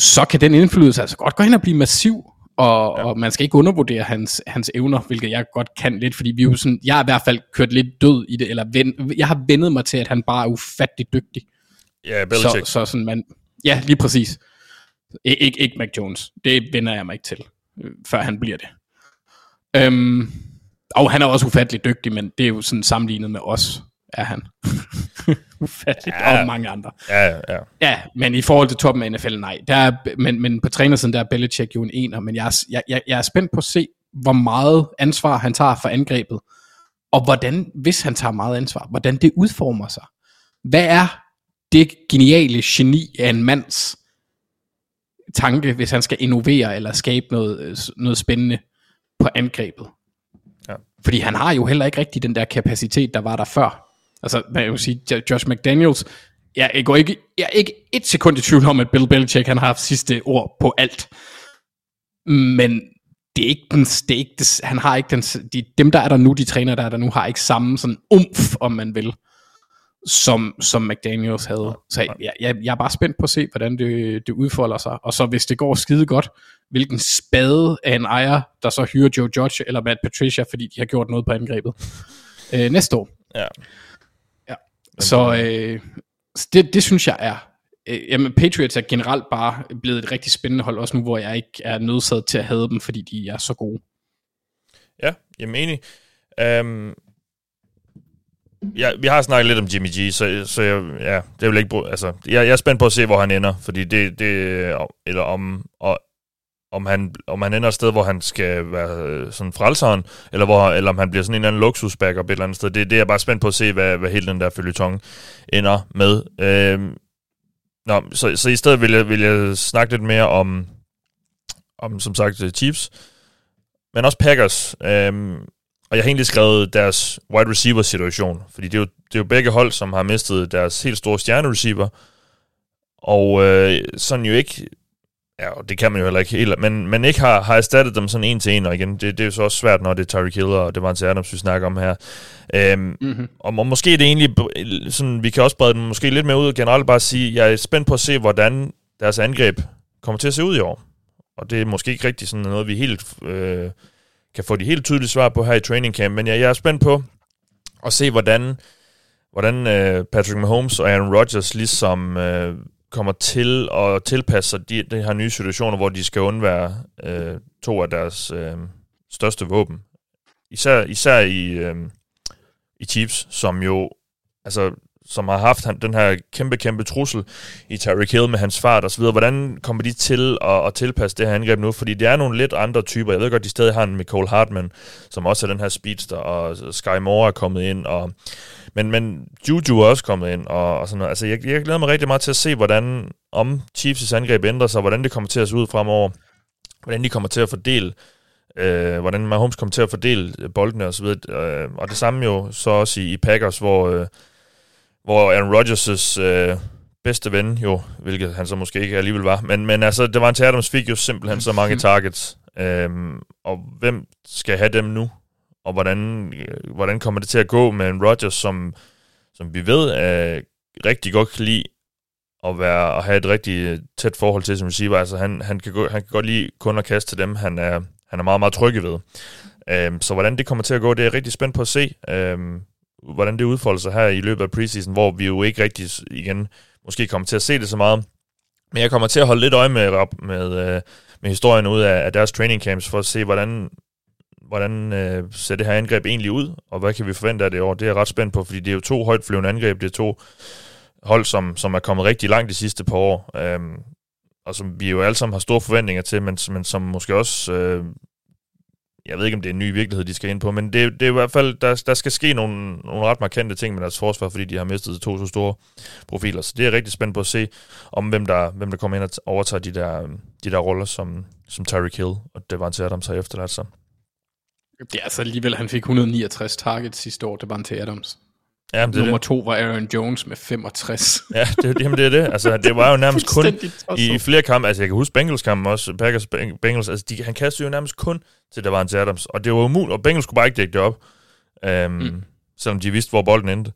så kan den indflydelse altså godt gå ind og blive massiv, og, ja. og man skal ikke undervurdere hans, hans evner, hvilket jeg godt kan lidt, fordi vi jo sådan, jeg har i hvert fald kørt lidt død i det, eller ven, jeg har vendet mig til, at han bare er ufattelig dygtig. Ja, Belichick. Så, så sådan man, ja, lige præcis. Ik- ikke, ikke Mac Jones. Det vender jeg mig ikke til, øh, før han bliver det. Øhm, og han er også ufattelig dygtig, men det er jo sådan sammenlignet med os, er han. ufattelig, ja. og mange andre. Ja, ja. Ja, men i forhold til toppen af NFL, nej. Der er, men, men på trænersiden, der er Belichick jo en ener, men jeg, er- jeg, jeg, jeg er spændt på at se, hvor meget ansvar han tager for angrebet, og hvordan, hvis han tager meget ansvar, hvordan det udformer sig. Hvad er det geniale geni af en mands tanke, hvis han skal innovere eller skabe noget, øh, noget spændende på angrebet? Ja. Fordi han har jo heller ikke rigtig den der kapacitet, der var der før. Altså, hvad jeg vil sige, Josh McDaniels, jeg går ikke, jeg er ikke et sekund i tvivl om, at Bill Belichick, han har haft sidste ord på alt. Men det er ikke den, det er ikke det, han har ikke den, de, dem der er der nu, de træner der er der nu, har ikke samme sådan umf, om man vil, som, som McDaniels havde. Så jeg, jeg, jeg er bare spændt på at se, hvordan det, det udfolder sig. Og så hvis det går skide godt, hvilken spade af en ejer, der så hyrer Joe Judge eller Matt Patricia, fordi de har gjort noget på angrebet. Øh, næste år. ja. Så øh, så det, det synes jeg er. Øh, jamen, Patriots er generelt bare blevet et rigtig spændende hold, også nu hvor jeg ikke er nødsaget til at have dem, fordi de er så gode. Ja, jeg er enig. Um, ja, vi har snakket lidt om Jimmy G, så, så jeg, ja, det vil ikke bruge, altså, jeg, jeg er spændt på at se, hvor han ender, fordi det, det eller om, og, om han, om han ender et sted, hvor han skal være øh, sådan frelseren, eller, hvor, eller om han bliver sådan en eller anden luksusbackup et eller andet sted. Det, det er jeg bare spændt på at se, hvad, hvad hele den der følgetong ender med. Øhm, nå, så, så i stedet vil jeg, vil jeg snakke lidt mere om, om som sagt, øh, Chiefs, men også Packers. Øhm, og jeg har egentlig skrevet deres wide receiver situation, fordi det er jo, det er jo begge hold, som har mistet deres helt store stjerne receiver, og øh, sådan jo ikke, ja, og det kan man jo heller ikke helt, men, men ikke har, har erstattet dem sådan en til en, og igen, det, det er jo så også svært, når det er Tyreek Hill og det var en Adams, vi snakker om her. Øhm, Mm-hmm. og, og måske er det egentlig, sådan, vi kan også brede den måske lidt mere ud og generelt bare sige, jeg er spændt på at se, hvordan deres angreb kommer til at se ud i år. Og det er måske ikke rigtig sådan noget, vi helt øh, kan få de helt tydelige svar på her i training camp, men jeg, jeg er spændt på at se, hvordan, hvordan øh, Patrick Mahomes og Aaron Rodgers ligesom øh, kommer til at tilpasse sig de, de her nye situationer, hvor de skal undvære øh, to af deres øh, største våben. Især, især i, øh, i Chiefs, som jo altså, som har haft han, den her kæmpe, kæmpe trussel i Tyreek Hill med hans fart osv. Hvordan kommer de til at, at tilpasse det her angreb nu? Fordi det er nogle lidt andre typer. Jeg ved godt, de stadig har en Nicole Hartman, som også er den her speedster, og Sky Moore er kommet ind, og men, men Juju er også kommet ind, og, og sådan noget. Altså, jeg, jeg glæder mig rigtig meget til at se, hvordan om Chiefs' angreb ændrer sig, hvordan det kommer til at se ud fremover, hvordan de kommer til at fordele, øh, hvordan Mahomes kommer til at fordele øh, boldene osv. Øh, og det samme jo så også i, i Packers, hvor, øh, hvor Aaron Rodgers' øh, bedste ven jo, hvilket han så måske ikke alligevel var, men, men altså, det var en Adams fik jo simpelthen så mange targets, øhm, og hvem skal have dem nu? Og hvordan, øh, hvordan kommer det til at gå med en Rodgers, som, som vi ved er rigtig godt kan lide at, være, at have et rigtig øh, tæt forhold til som receiver. Altså han, han, kan, gå, han kan godt lide kun at kaste til dem, han er, han er meget, meget trygge ved. Øhm, så hvordan det kommer til at gå, det er jeg rigtig spændt på at se. Øhm, hvordan det udfolder sig her i løbet af preseason, hvor vi jo ikke rigtig igen måske kommer til at se det så meget. Men jeg kommer til at holde lidt øje med, med, øh, med historien ud af, af deres training camps, for at se, hvordan, hvordan øh, ser det her angreb egentlig ud, og hvad kan vi forvente af det år. Det er jeg ret spændt på, fordi det er jo to højt flyvende angreb, det er to hold, som, som er kommet rigtig langt de sidste par år, øhm, og som vi jo alle sammen har store forventninger til, men, men som måske også, øh, jeg ved ikke, om det er en ny virkelighed, de skal ind på, men det, det er i hvert fald, der, der skal ske nogle, nogle ret markante ting med deres forsvar, fordi de har mistet to så store profiler, så det er rigtig spændt på at se, om hvem der, hvem der kommer ind og overtager de der, de der roller, som, som Tyreek Hill og Devante Adams har efterladt sig. Det er altså alligevel, han fik 169 targets sidste år, det Adams. Ja, det er Nummer det. to var Aaron Jones med 65. Ja, det, jamen, det er det. Altså, det var jo nærmest kun tosset. i flere kampe. Altså, jeg kan huske Bengals kampen også. Packers Beng- Bengals. Altså, de, han kastede jo nærmest kun til Davante Adams. Og det var umuligt. Og Bengals kunne bare ikke dække det op. Um, mm. Selvom de vidste, hvor bolden endte.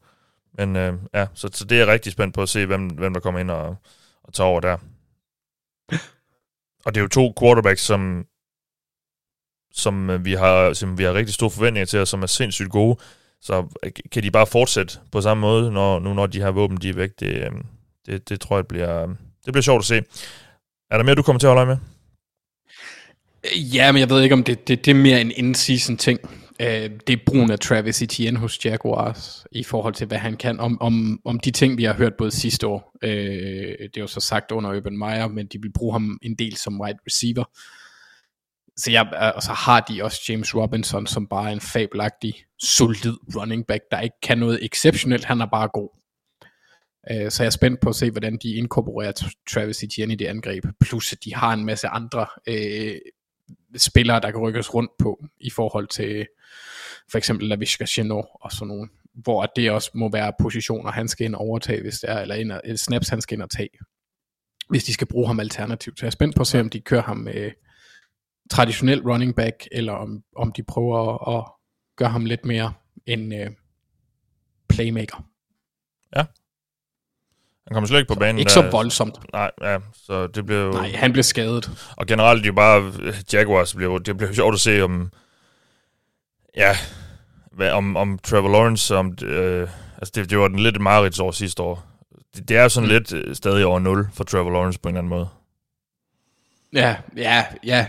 Men uh, ja, så, så det er jeg rigtig spændt på at se, hvem, hvem der kommer ind og, og tager over der. Og det er jo to quarterbacks, som som øh, vi har, som vi har rigtig store forventninger til, og som er sindssygt gode. Så øh, kan de bare fortsætte på samme måde, når, nu når de her våben de er væk. Det, øh, det, det tror jeg bliver, øh, det bliver sjovt at se. Er der mere, du kommer til at holde øje med? Ja, men jeg ved ikke, om det, det, det er mere en in-season ting. Øh, det er brugen af Travis Etienne hos Jaguars, i forhold til, hvad han kan. Om, om, om de ting, vi har hørt både sidste år, øh, det er jo så sagt under Urban Meyer, men de vil bruge ham en del som wide receiver. Så jeg, øh, og så har de også James Robinson, som bare er en fabelagtig, solid running back, der ikke kan noget exceptionelt, han er bare god. Øh, Så jeg er spændt på at se, hvordan de inkorporerer Travis Etienne i det angreb. Plus at de har en masse andre øh, spillere, der kan rykkes rundt på, i forhold til for eksempel LaVishka Chenot og sådan nogle, hvor det også må være positioner, han skal ind og overtage, hvis det er, eller ind og, snaps, han skal ind og tage, hvis de skal bruge ham alternativt. Så jeg er spændt på at se, om de kører ham med traditionel running back, eller om, om de prøver at, at gøre ham lidt mere en øh, playmaker. Han kommer slet ikke på Så banen. ikke der. så voldsomt. Nej, ja, så det bliver jo... Nej, han blev skadet. Og generelt, er jo bare... Jaguars bliver det jo sjovt at se, om... Ja, hvad, om, om Trevor Lawrence, om... Øh, altså, det, det var den lidt mareridt år sidste år. Det, det er sådan mm. lidt øh, stadig over 0 for Trevor Lawrence på en eller anden måde. Ja, ja, ja,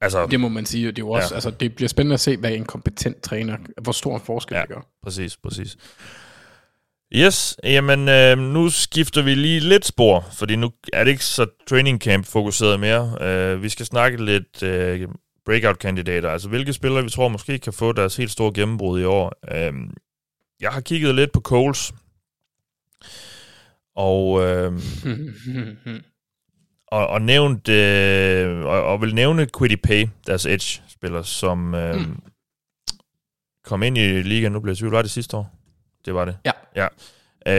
Altså, det må man sige. Det, er jo også, Ja. altså, det bliver spændende at se, hvad en kompetent træner, hvor stor en forskel ja. det gør. præcis, præcis. Yes, jamen øh, nu skifter vi lige lidt spor, fordi nu er det ikke så training camp fokuseret mere. Øh, vi skal snakke lidt øh, breakout-kandidater, altså hvilke spillere vi tror måske kan få deres helt store gennembrud i år. Øh, jeg har kigget lidt på Coles, og, øh, og, og nævnt, øh, og, og vil nævne Quiddy Pay, deres edge-spiller, som øh, mm. kom ind i ligaen, nu bliver jeg tvivl, var det sidste år? Det var det. Ja. Ja.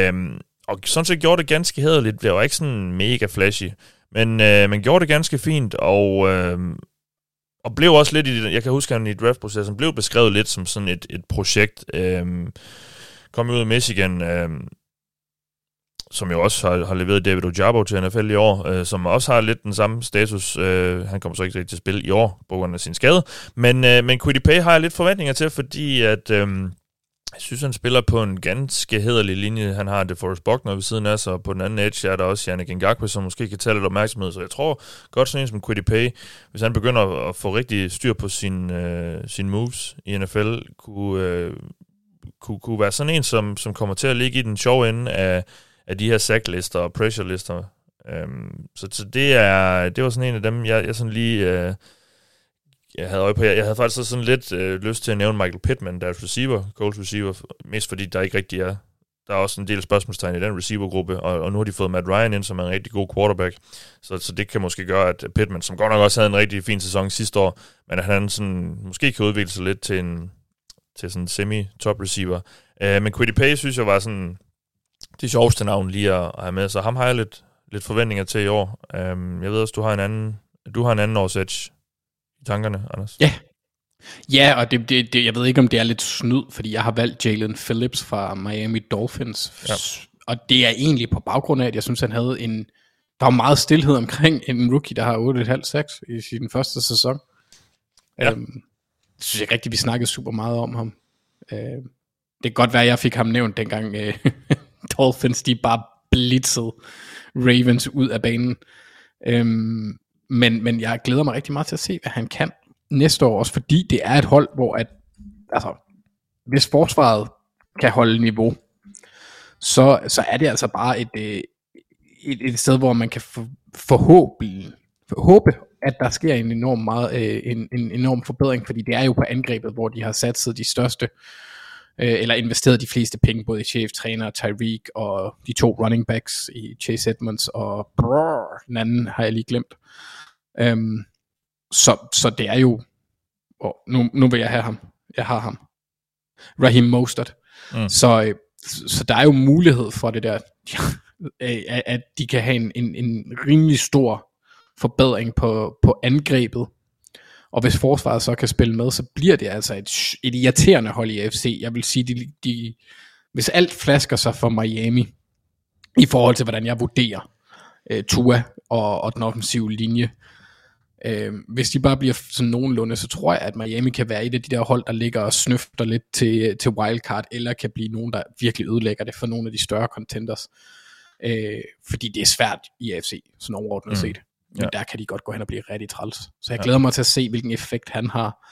Øhm, og sådan set gjorde det ganske hederligt. Det var ikke sådan mega flashy. Men øh, man gjorde det ganske fint, og, øh, og blev også lidt i jeg kan huske, at han i draftprocessen blev beskrevet lidt som sådan et, et projekt. Øh, kom ud af Michigan, øh, som jo også har, har leveret David Ojabo til NFL i år, øh, som også har lidt den samme status. Øh, han kommer så ikke rigtig til at spille i år, på grund af sin skade. Men, øh, men Quiddy Pay har jeg lidt forventninger til, fordi at... Øh, jeg synes, han spiller på en ganske hederlig linje. Han har det Forrest Buckner ved siden af sig, og på den anden edge er der også Yannick Ngakwe, som måske kan tage lidt opmærksomhed. Så jeg tror godt sådan en som Quiddy Pay, hvis han begynder at få rigtig styr på sine øh, sin moves i NFL, kunne, øh, kunne, kunne være sådan en, som, som kommer til at ligge i den sjove ende af, af de her sacklister og pressurelister. Øhm, så, så det, er, det var sådan en af dem, jeg, jeg sådan lige... Øh, jeg havde øje på. Jeg, jeg havde faktisk sådan lidt øh, lyst til at nævne Michael Pittman, deres receiver, Colts receiver, mest fordi der ikke rigtig er. Der er også en del spørgsmålstegn i den receivergruppe, og, og nu har de fået Matt Ryan ind, som er en rigtig god quarterback. Så, så det kan måske gøre, at Pittman, som godt nok også havde en rigtig fin sæson sidste år, men at han sådan, måske kan udvikle sig lidt til en til sådan en semi-top receiver. Uh, men Quiddy Pay synes jeg var sådan det sjoveste navn lige at, at have med, så ham har jeg lidt, lidt forventninger til i år. Um, jeg ved også, du har en anden, du har en anden års edge i tankerne, Anders. Ja. Ja, og det, det, det, jeg ved ikke, om det er lidt snyd, fordi jeg har valgt Jalen Phillips fra Miami Dolphins. Ja. Og det er egentlig på baggrund af, at jeg synes, han havde en... Der var meget stillhed omkring en rookie, der har 8,5-6 i sin første sæson. Ja. Øhm, jeg synes ikke rigtigt, vi snakkede super meget om ham. Øh, det kan godt være, at jeg fik ham nævnt dengang øh, Dolphins, de bare blitzede Ravens ud af banen. Øhm, men, men jeg glæder mig rigtig meget til at se, hvad han kan næste år, også fordi det er et hold, hvor at, altså, hvis forsvaret kan holde niveau, så, så er det altså bare et, øh, et, et sted, hvor man kan for, forhåbentlig håbe, at der sker en enorm, meget, øh, en, en enorm forbedring, fordi det er jo på angrebet, hvor de har satset de største, øh, eller investeret de fleste penge, både i cheftræner, Tyreek og de to running backs i Chase Edmonds og brrr, den anden har jeg lige glemt. Øhm, så, så det er jo, og nu, nu vil jeg have ham, jeg har ham. Raheem Mostert. Mm. Så, øh, så der er jo mulighed for det der, at de kan have en, en, en rimelig stor forbedring på, på angrebet. Og hvis forsvaret så kan spille med, så bliver det altså et, et irriterende hold i AFC. Jeg vil sige, de, de, hvis alt flasker sig for Miami, i forhold til hvordan jeg vurderer uh, Tua og, og den offensive linje, uh, hvis de bare bliver sådan nogenlunde, så tror jeg, at Miami kan være et af de der hold, der ligger og snøfter lidt til, til wildcard, eller kan blive nogen, der virkelig ødelægger det for nogle af de større contenders. Uh, fordi det er svært i AFC, sådan overordnet mm. set. Men ja. der kan de godt gå hen og blive rigtig træls. Så jeg glæder ja. mig til at se, hvilken effekt han har.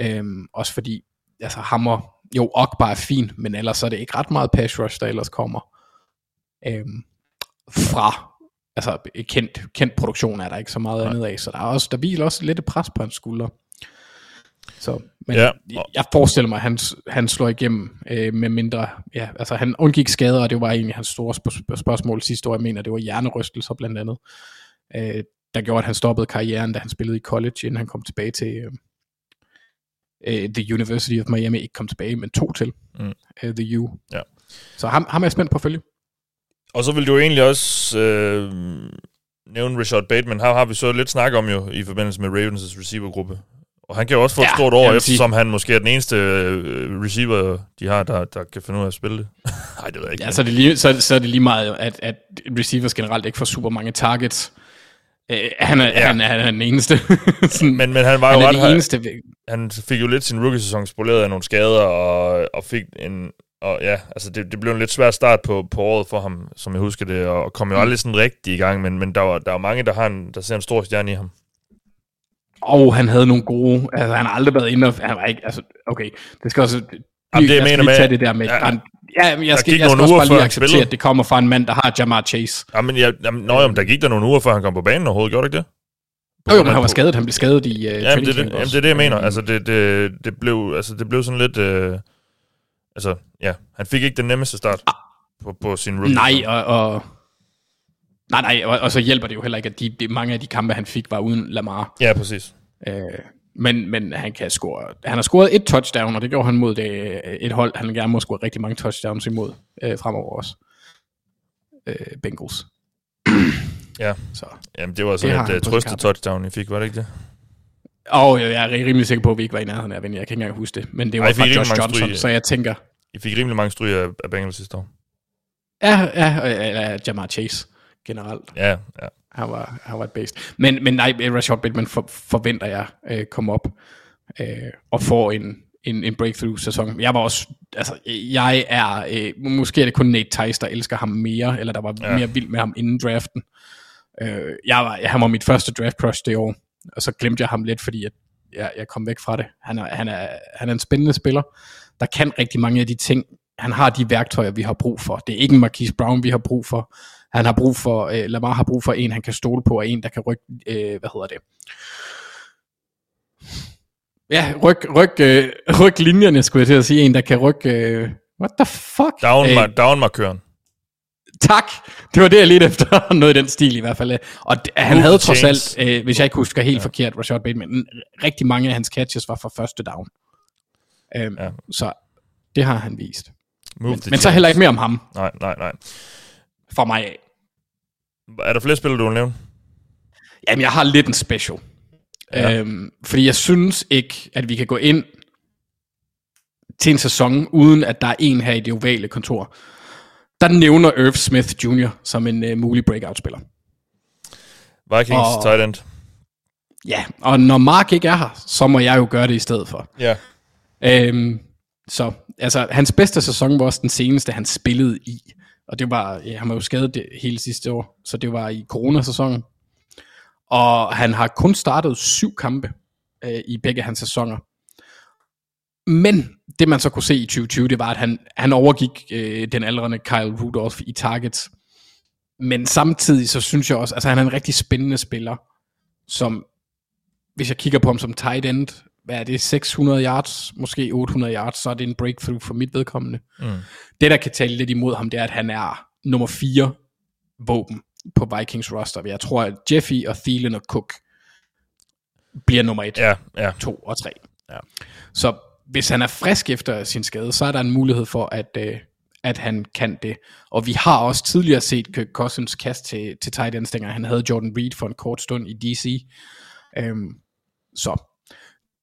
Øhm, også fordi, altså hammer, jo, Okbar er fin, men ellers er det ikke ret meget pass rush, der ellers kommer øhm, fra, altså kendt, kendt produktion er der ikke så meget andet af, så der er også, der hviler også lidt pres på hans skuldre. Så, men ja. jeg, jeg forestiller mig, at han, han slår igennem øh, med mindre, ja, altså han undgik skader, og det var egentlig hans store sp- spørgsmål sidste år, jeg mener, det var hjernerystelser blandt andet. Øh, der gjorde, at han stoppede karrieren, da han spillede i college, inden han kom tilbage til uh, The University of Miami. Ikke kom tilbage, men tog til mm. uh, The U. Ja. Så ham, ham er jeg spændt på at følge. Og så vil du egentlig også øh, nævne Richard Bateman. Her har vi så lidt snak om jo i forbindelse med Ravens' receivergruppe. Og han kan jo også få ja, et stort år, eftersom han måske er den eneste uh, receiver, de har, der, der kan finde ud af at spille det. Nej, det ved jeg ikke. Ja, så er det lige, så, så er det lige meget, at, at receivers generelt ikke får super mange targets. Øh, han, er, ja. han, er, han er den eneste. Sådan, men, men han var han jo ret... Eneste. Han fik jo lidt sin rookie-sæson spoleret af nogle skader, og, og fik en... Og ja, altså det, det blev en lidt svær start på, på året for ham, som jeg husker det, og kom jo mm. aldrig sådan rigtig i gang, men, men der var, der var mange, der, har en, der ser en stor stjerne i ham. Og han havde nogle gode, altså han har aldrig været inde, og han var ikke, altså okay, det skal også, Jamen, det jeg, mener med, tage det der med, ja, Ja, men jeg skal, jeg skal også bare lige acceptere, at det kommer fra en mand, der har Jamar Chase. Jamen, jeg, jamen, nøj, om der gik der nogle uger, før han kom på banen overhovedet, gjorde det ikke det? Jo, jo, men han var skadet. Han blev skadet i uh, jamen, det, det, jamen, det er det, jeg mener. Altså, det, det, det, blev, altså, det blev sådan lidt... Uh, altså, ja, han fik ikke den nemmeste start ah. på, på sin rookie. Nej, og, og, nej, nej, og, og, så hjælper det jo heller ikke, at de, de, mange af de kampe, han fik, var uden Lamar. Ja, præcis. Uh, men, men han kan score. Han har scoret et touchdown, og det gjorde han mod det, et hold, han gerne må score rigtig mange touchdowns imod øh, fremover også. Øh, Bengals. ja, så. Jamen, det var sådan det et uh, trøstet touchdown, I fik, var det ikke det? Og oh, jeg er rimelig sikker på, at vi ikke var i nærheden af vinde. Jeg kan ikke engang huske det. Men det var Ej, fra Josh Johnson, stryge, så jeg tænker... I fik rimelig mange stryg af, af Bengals sidste år. Ja, ja, ja, Jamar Chase generelt. Ja, ja han var, han var et based. Men, men nej, Rashad Bateman for, forventer jeg øh, komme op øh, og få en, en, en breakthrough-sæson. Jeg var også, altså, jeg er, øh, måske er det kun Nate Tice, der elsker ham mere, eller der var ja. mere vild med ham inden draften. Øh, jeg var, han var mit første draft crush det år, og så glemte jeg ham lidt, fordi jeg, jeg, jeg kom væk fra det. Han er, han, er, han er en spændende spiller, der kan rigtig mange af de ting. Han har de værktøjer, vi har brug for. Det er ikke en Marquise Brown, vi har brug for. Han har brug for, øh, Lamar har brug for en, han kan stole på, og en, der kan rykke, øh, hvad hedder det? Ja, ryk, ryk, øh, ryk linjerne, skulle jeg til at sige. En, der kan rykke, øh, what the fuck? Down, øh, down markøren. Tak, det var det, jeg lidt efter. Noget i den stil i hvert fald. Og d- han havde trods alt, øh, hvis jeg ikke husker helt ja. forkert, Rashad Bateman, rigtig mange af hans catches var for første down. Øhm, ja. Så det har han vist. Move men, men så heller ikke mere om ham. Nej, nej, nej for mig af. Er der flere spil, du vil nævne? Jamen, jeg har lidt en special. Ja. Øhm, fordi jeg synes ikke, at vi kan gå ind til en sæson, uden at der er en her i det ovale kontor. Der nævner Irv Smith Jr. som en uh, mulig breakout-spiller. Vikings og, tight end. Ja, og når Mark ikke er her, så må jeg jo gøre det i stedet for. Ja. Øhm, så altså, hans bedste sæson var også den seneste, han spillede i. Og det var, ja, han var jo skadet det hele sidste år, så det var i coronasæsonen. Og han har kun startet syv kampe øh, i begge hans sæsoner. Men det man så kunne se i 2020, det var, at han, han overgik øh, den aldrende Kyle Rudolph i targets. Men samtidig så synes jeg også, altså han er en rigtig spændende spiller, som hvis jeg kigger på ham som tight end, hvad er det, 600 yards, måske 800 yards, så er det en breakthrough for mit vedkommende. Mm. Det, der kan tale lidt imod ham, det er, at han er nummer 4 våben på Vikings roster. Jeg tror, at Jeffy og Thielen og Cook bliver nummer 1, ja, ja. 2 og 3. Ja. Så hvis han er frisk efter sin skade, så er der en mulighed for, at, øh, at han kan det. Og vi har også tidligere set Kirk Cousins kast til, til tight ends, dengang han havde Jordan Reed for en kort stund i DC. Øhm, så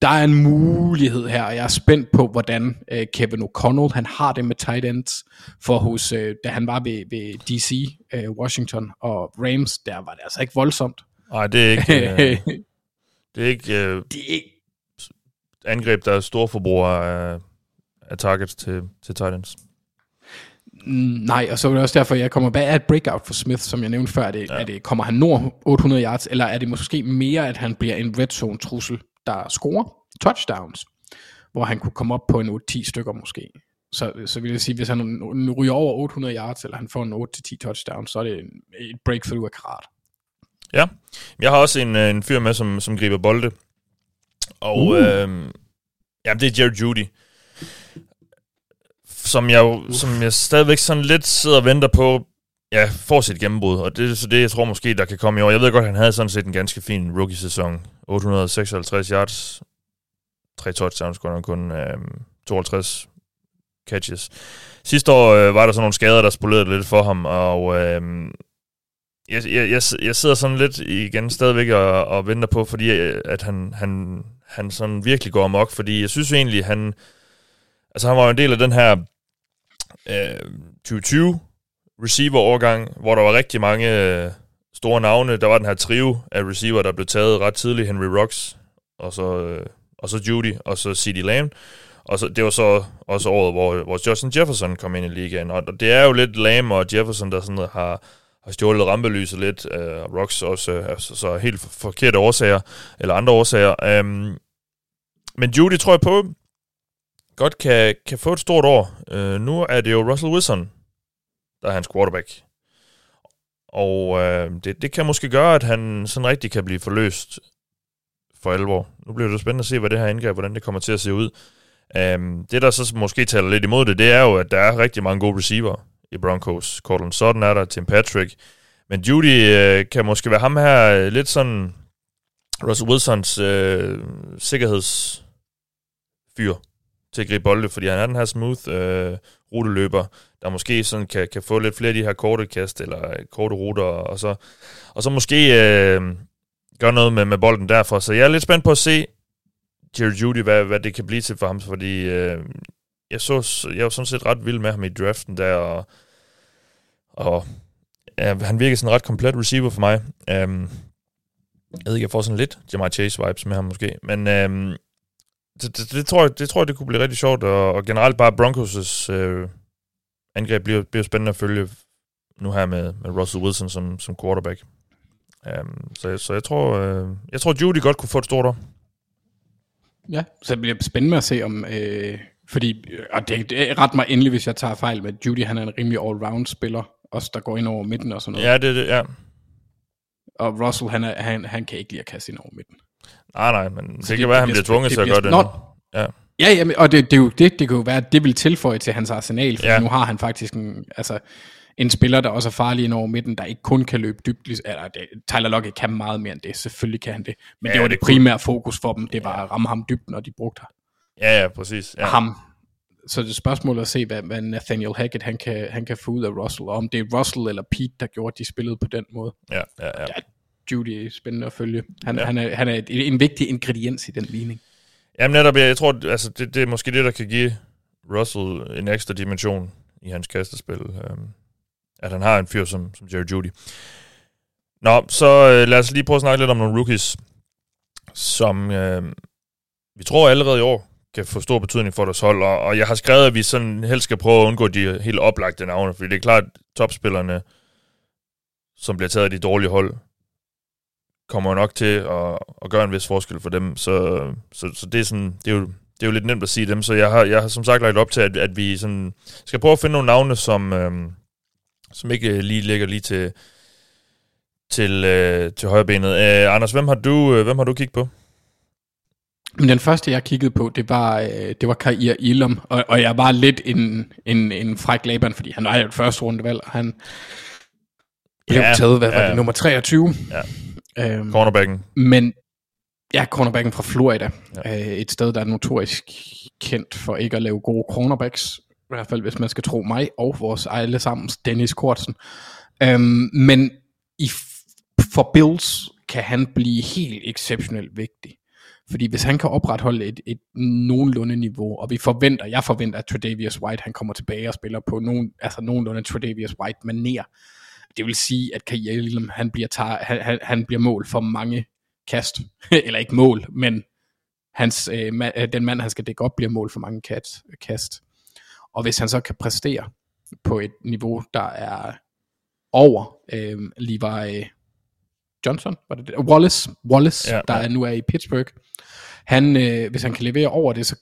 der er en mulighed her, og jeg er spændt på, hvordan øh, Kevin O'Connell han har det med tight ends, for hos, øh, da han var ved, ved DC, øh, Washington og Rams, der var det altså ikke voldsomt. Nej, det er ikke, øh, det er ikke, øh, det er ikke angreb, der er store forbrugere af, af targets til, til tight ends. Mm, Nej, og så er det også derfor, jeg kommer bag et breakout for Smith, som jeg nævnte før. Er det, ja. er det, kommer han nord 800 yards, eller er det måske mere, at han bliver en red zone trussel, der scorer touchdowns, hvor han kunne komme op på en 8-10 stykker måske. Så, så vil jeg sige, hvis han ryger over 800 yards, eller han får en 8-10 touchdowns, så er det en, et breakthrough af karat. Ja, jeg har også en, øh, en fyr med, som, som griber bolde. Og uh. øh, ja, det er Jared Judy. Som jeg, uh. som jeg stadigvæk sådan lidt sidder og venter på, ja, får sit gennembrud. Og det er så det, jeg tror måske, der kan komme i år. Jeg ved godt, han havde sådan set en ganske fin rookie-sæson. 856 yards, tre touchdowns, kun, kun øh, 52 catches. Sidste år øh, var der sådan nogle skader, der spolerede lidt for ham, og øh, jeg, jeg, jeg, jeg sidder sådan lidt igen stadigvæk og, og venter på, fordi øh, at han, han, han sådan virkelig går amok, fordi jeg synes egentlig, han, altså han var jo en del af den her øh, 2020 receiver-overgang, hvor der var rigtig mange øh, store navne. Der var den her trio af receiver, der blev taget ret tidligt. Henry Rocks, og så, øh, og så Judy, og så C.D. Lamb. Og så, det var så også året, hvor, hvor Justin Jefferson kom ind i ligaen. Og det er jo lidt Lamb og Jefferson, der sådan har, har stjålet rampelyset lidt. Øh, Rocks også, øh, altså, så helt forkerte årsager, eller andre årsager. Um, men Judy tror jeg på, godt kan, kan få et stort år. Øh, nu er det jo Russell Wilson, der er hans quarterback. Og øh, det, det kan måske gøre, at han sådan rigtig kan blive forløst for alvor. Nu bliver det spændende at se, hvad det her indgreb, hvordan det kommer til at se ud. Um, det, der så måske taler lidt imod det, det er jo, at der er rigtig mange gode receiver i Broncos. Cortland Sutton er der, Tim Patrick. Men Judy øh, kan måske være ham her øh, lidt sådan Russell Wilsons øh, sikkerhedsfyr til at gribe bolde, fordi han er den her smooth øh, ruteløber, der måske sådan kan, kan få lidt flere af de her korte kast, eller øh, korte ruter, og så, og så måske øh, gøre noget med, med bolden derfor. Så jeg er lidt spændt på at se Jerry Judy, hvad, hvad det kan blive til for ham, fordi øh, jeg, så, jeg var sådan set ret vild med ham i draften der, og, og ja, han virker sådan en ret komplet receiver for mig. Um, jeg ved ikke, jeg får sådan lidt Jamar Chase-vibes med ham måske, men Øh, det, det, det, tror jeg, det tror jeg, det kunne blive rigtig sjovt, og, og generelt bare Broncos' øh, angreb bliver, bliver spændende at følge nu her med, med Russell Wilson som, som quarterback. Um, så, så jeg tror, øh, jeg tror Judy godt kunne få et stort år. Ja, så det bliver spændende at se om, øh, fordi, og det, det ret mig endelig, hvis jeg tager fejl, men Judy han er en rimelig all-round spiller, også der går ind over midten og sådan noget. Ja, det er det, ja. Og Russell, han, er, han, han kan ikke lide at kaste ind over midten. Nej, nej, men det, det kan være, at han bliver tvunget til at gøre det nu. Ja. Ja, jamen, og det, det, er jo, det, det kan jo være, at det vil tilføje til hans arsenal, for ja. nu har han faktisk en, altså, en spiller, der også er farlig ind over midten, der ikke kun kan løbe dybt. Eller det, Tyler Lockett kan meget mere end det, selvfølgelig kan han det. Men ja, det var det, det primære fokus for dem, det var at ramme ham dybt, når de brugte ham. Ja, ja, præcis. Ja. Ham. Så det er spørgsmålet at se, hvad, hvad Nathaniel Hackett han kan, han kan få ud af Russell, og om det er Russell eller Pete, der gjorde, at de spillede på den måde. Ja, ja, ja. ja Judy er spændende at følge. Han, ja. han, er, han er et, en vigtig ingrediens i den ligning. Jamen netop, jeg tror, altså, det, det er måske det, der kan give Russell en ekstra dimension i hans kastespil. Um, at han har en fyr som, som Jerry Judy. Nå, så øh, lad os lige prøve at snakke lidt om nogle rookies, som øh, vi tror allerede i år kan få stor betydning for deres hold, og, og jeg har skrevet, at vi sådan helst skal prøve at undgå de helt oplagte navne, fordi det er klart, topspillerne, som bliver taget af de dårlige hold, kommer nok til at, at gøre en vis forskel for dem, så, så, så det, er sådan, det, er jo, det er jo lidt nemt at sige dem, så jeg har, jeg har som sagt lagt op til, at, at vi sådan skal prøve at finde nogle navne, som, øh, som ikke lige ligger lige til, til, øh, til højrebenet. Øh, Anders, hvem har du, øh, hvem har du kigget på? Men den første, jeg kiggede på, det var, øh, det var Kair Ilum, og, og jeg var lidt en, en, en fræk laban, fordi han var jo et første rundevalg, og han blev ja, taget, hvad ja, var det, nummer 23? Ja. Øhm, Cornerbacken. Men Ja, cornerbacken fra Florida. Ja. Øh, et sted, der er notorisk kendt for ikke at lave gode cornerbacks. I hvert fald, hvis man skal tro mig og vores allesammens Dennis Kortsen. Øhm, men i, for Bills kan han blive helt exceptionelt vigtig. Fordi hvis han kan opretholde et, et nogenlunde niveau, og vi forventer, jeg forventer, at Tredavious White han kommer tilbage og spiller på nogen, altså nogenlunde Tredavious White maner. Det vil sige, at Kajelem, han bliver, tar, han, han, bliver mål for mange kast. Eller ikke mål, men hans, øh, ma- den mand, han skal dække op, bliver mål for mange kast. kast. Og hvis han så kan præstere på et niveau, der er over øh, Levi Johnson, var det det? Wallace, Wallace ja, der ja. nu er i Pittsburgh, han, øh, hvis han kan levere over det, så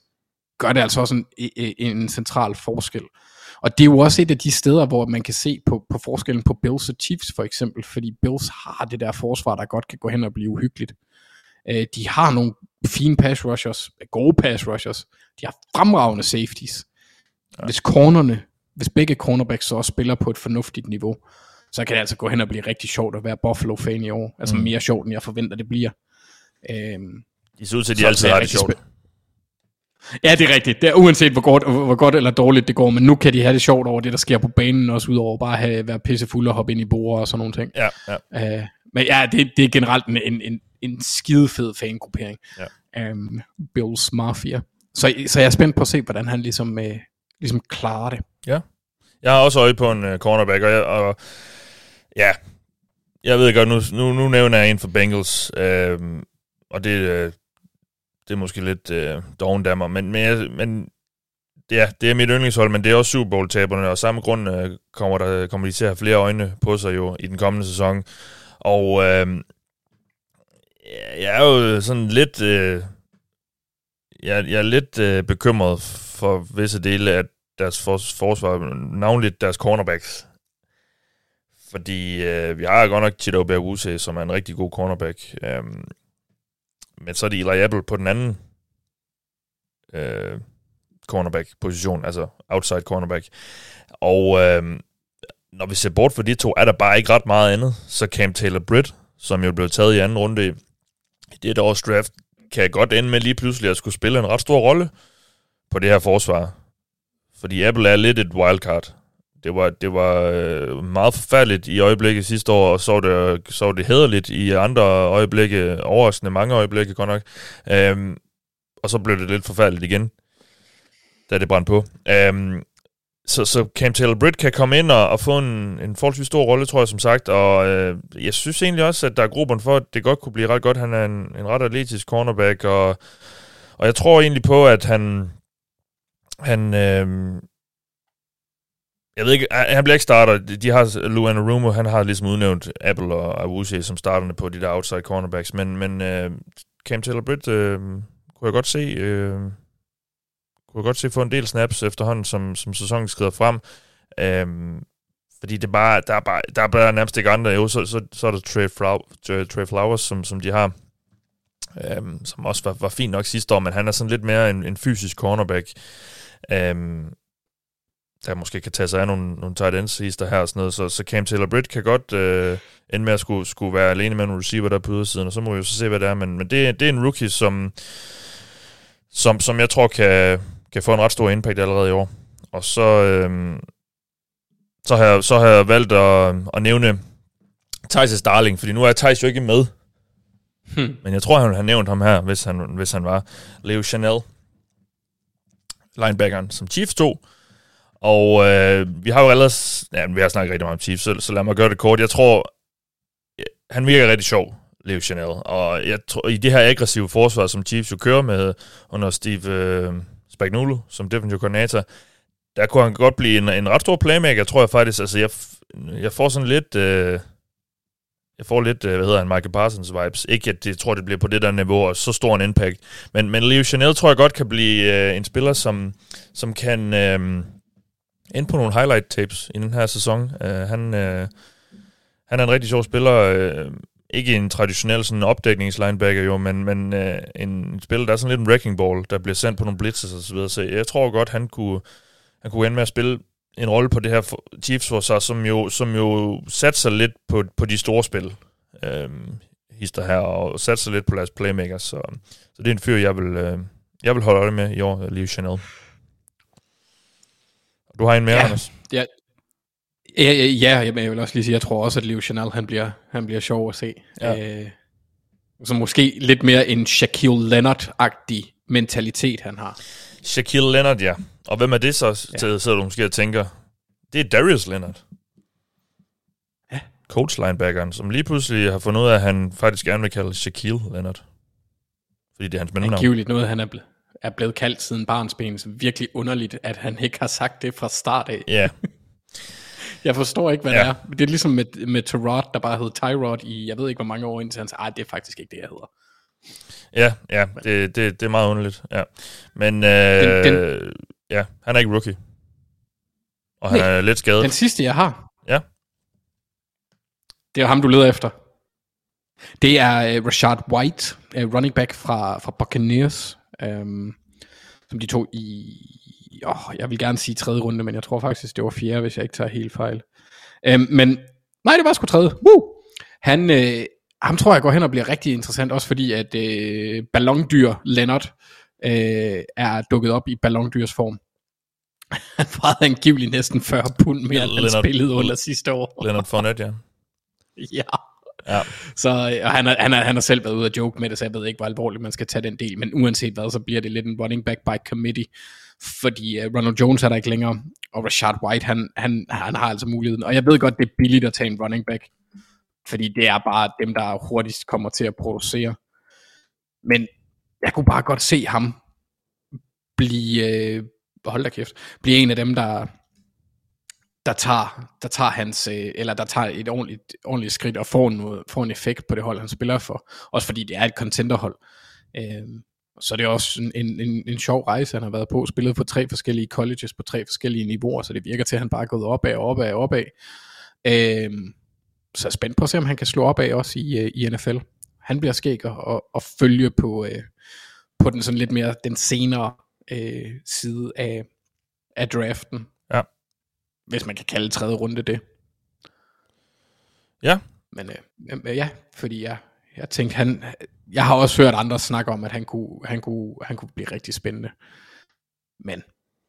gør det altså også en, en, en central forskel. Og det er jo også et af de steder, hvor man kan se på, på forskellen på Bills og Chiefs for eksempel, fordi Bills har det der forsvar, der godt kan gå hen og blive uhyggeligt. Øh, de har nogle fine pass rushers, gode pass rushers, de har fremragende safeties. Ja. Hvis cornerne, hvis begge cornerbacks så også spiller på et fornuftigt niveau, så kan det altså gå hen og blive rigtig sjovt at være Buffalo-fan i år. Altså mm. mere sjovt, end jeg forventer, det bliver. Øhm, de ser ud til, at de altid har det sjovt. Ja, det er rigtigt. Det er uanset hvor godt, hvor godt eller dårligt det går, men nu kan de have det sjovt over det, der sker på banen, også udover bare at have, være pissefuld og hoppe ind i bord og sådan nogle ting. Ja, ja. Uh, men ja, det, det er generelt en, en, en, en skidefed fangruppering. Ja. Um, Bills Mafia. Så, så jeg er spændt på at se, hvordan han ligesom, uh, ligesom klarer det. Ja. Jeg har også øje på en uh, cornerback, og, jeg, og ja, jeg ved godt, nu, nu, nu nævner jeg en for Bengals, uh, og det, uh, det er måske lidt øh, dogndammer, men, men, jeg, men ja, det er mit yndlingshold, men det er også Super Bowl-taberne, og samme grund øh, kommer, der, kommer de til at have flere øjne på sig jo i den kommende sæson. Og øh, jeg er jo sådan lidt... Øh, jeg, jeg er lidt øh, bekymret for visse dele af deres for, forsvar, navnligt deres cornerbacks. Fordi øh, vi har godt nok Chido Berguse, som er en rigtig god cornerback. Øh, men så er det Eli Apple på den anden øh, cornerback-position, altså outside cornerback. Og øh, når vi ser bort for de to, er der bare ikke ret meget andet. Så Cam Taylor Britt, som jo blev taget i anden runde i, i det års draft, kan godt ende med lige pludselig at skulle spille en ret stor rolle på det her forsvar. Fordi Apple er lidt et wildcard det var, det var øh, meget forfærdeligt i øjeblikket sidste år, og så var det, så var det hederligt i andre øjeblikke, overraskende mange øjeblikke godt nok. Øhm, og så blev det lidt forfærdeligt igen, da det brændte på. Øhm, så, så Cam Taylor Britt kan komme ind og, og få en, en forholdsvis stor rolle, tror jeg, som sagt. Og øh, jeg synes egentlig også, at der er gruppen for, at det godt kunne blive ret godt. Han er en, en ret atletisk cornerback, og, og jeg tror egentlig på, at han, han, øh, jeg ved ikke, øh, han bliver ikke starter. De har, Luan Rumo, han har ligesom udnævnt Apple og Awuzie som starterne på de der outside cornerbacks, men, men uh, Cam Taylor Britt uh, øh, kunne jeg godt se, uh, kunne jeg godt se få en del snaps efterhånden, som, som sæsonen skrider frem. Uh, fordi det bare, der er bare, der er bare nærmest ikke andre. Jo, så, så, så er der Trey, Flow, Trey Flowers, som, som de har, øhm, som også var, var fint nok sidste år, men han er sådan lidt mere en, en fysisk cornerback. Øhm, der måske kan tage sig af nogle, nogle tight ends her og sådan noget. Så, så Cam Taylor Britt kan godt øh, ende med at skulle, skulle være alene med nogle receiver der på ydersiden, og så må vi jo så se, hvad det er. Men, men det, det er en rookie, som, som, som jeg tror kan, kan få en ret stor impact allerede i år. Og så, øh, så, har jeg, så har jeg valgt at, at nævne Thijs' Darling, fordi nu er Thijs jo ikke med. Hmm. Men jeg tror, han har nævnt ham her, hvis han, hvis han var. Leo Chanel, linebackeren, som Chiefs tog. Og øh, vi har jo ellers... Ja, vi har snakket rigtig meget om Chiefs, så, så lad mig gøre det kort. Jeg tror, han virker rigtig sjov, Leo Chanel. Og jeg tror, i det her aggressive forsvar, som Chiefs jo kører med under Steve øh, Spagnuolo som defensive coordinator, der kunne han godt blive en, en ret stor playmaker, tror jeg faktisk. Altså, jeg, jeg får sådan lidt... Øh, jeg får lidt, øh, hvad hedder han, Michael Parsons vibes. Ikke at jeg tror, det bliver på det der niveau, og så stor en impact. Men, men Leo Chanel tror jeg godt kan blive øh, en spiller, som, som kan... Øh, ind på nogle highlight tapes i den her sæson. Uh, han, uh, han er en rigtig sjov spiller. Uh, ikke en traditionel sådan opdækningslinebacker jo, men, men uh, en spiller, der er sådan lidt en wrecking ball, der bliver sendt på nogle blitzes og så videre. Så jeg tror godt, han kunne, han kunne ende med at spille en rolle på det her Chiefs forsvar, som jo, som jo satte sig lidt på, på de store spil. Uh, hister her, og satser lidt på deres playmakers. Så, så det er en fyr, jeg vil, øh, jeg vil holde øje med i år, Leo Chanel. Du har en mere, Ja. Anders? Ja, ja, ja jeg, jeg vil også lige sige, jeg tror også, at Leo Chanel, han bliver, han bliver sjov at se. Ja. Øh, så måske lidt mere en Shaquille Leonard-agtig mentalitet, han har. Shaquille Leonard, ja. Og hvem er det så, ja. til, sidder du måske og tænker? Det er Darius Leonard. Ja. Coach linebackeren, som lige pludselig har fundet ud af, at han faktisk gerne vil kalde Shaquille Leonard. Fordi det er hans mellemnavn. Angiveligt noget, han er, ble, er blevet kaldt siden barnsben, så virkelig underligt, at han ikke har sagt det fra start af. Ja, Jeg forstår ikke, hvad Ja. det er. Det er ligesom med, med Tyrod, der bare hed Tyrod i, jeg ved ikke, hvor mange år indtil han sagde, "Ej, det er faktisk ikke det, jeg hedder. ja, ja. Det, det, det er meget underligt. Ja. Men øh, Den- ja, han er ikke rookie. Og han Nej. er lidt skadet. Den sidste, jeg har, Ja. det er ham, du leder efter. Det er uh, White, uh, running back fra, fra Buccaneers, um, som de tog i, oh, jeg vil gerne sige tredje runde, men jeg tror faktisk, det var fjerde, hvis jeg ikke tager helt fejl. Um, men nej, det var sgu tredje. Woo! Han, øh, ham tror jeg går hen og bliver rigtig interessant, også fordi at øh, ballondyr Leonard øh, er dukket op i ballondyrs form. Han vejede angiveligt næsten 40 pund mere, end han spillede under sidste år. Leonard Fournette, ja. Ja. Ja. Så og han, har, han, har, han har selv været ude og joke med det, så jeg ved ikke, hvor alvorligt man skal tage den del. Men uanset hvad, så bliver det lidt en running back by committee. Fordi uh, Ronald Jones er der ikke længere, og Rashad White, han, han, han har altså muligheden. Og jeg ved godt, det er billigt at tage en running back. Fordi det er bare dem, der hurtigst kommer til at producere. Men jeg kunne bare godt se ham blive, øh, hold da kæft, blive en af dem, der, der tager, der tager hans, øh, eller der tager et ordentligt, ordentligt skridt og får, noget, får en effekt på det hold, han spiller for. Også fordi det er et contenderhold. Øh, så det er også en, en, en, en sjov rejse, han har været på. Spillet på tre forskellige colleges, på tre forskellige niveauer, så det virker til, at han bare er gået opad og opad og opad. Øh, så jeg er spændt på at se, om han kan slå opad også i, øh, i NFL. Han bliver skæg og, og, og følge på, øh, på den sådan lidt mere, den senere øh, side af, af draften. Hvis man kan kalde tredje runde det. Ja. Men øh, ja, fordi jeg, jeg tænkte, han, jeg har også hørt andre snakke om, at han kunne, han kunne, han kunne blive rigtig spændende. Men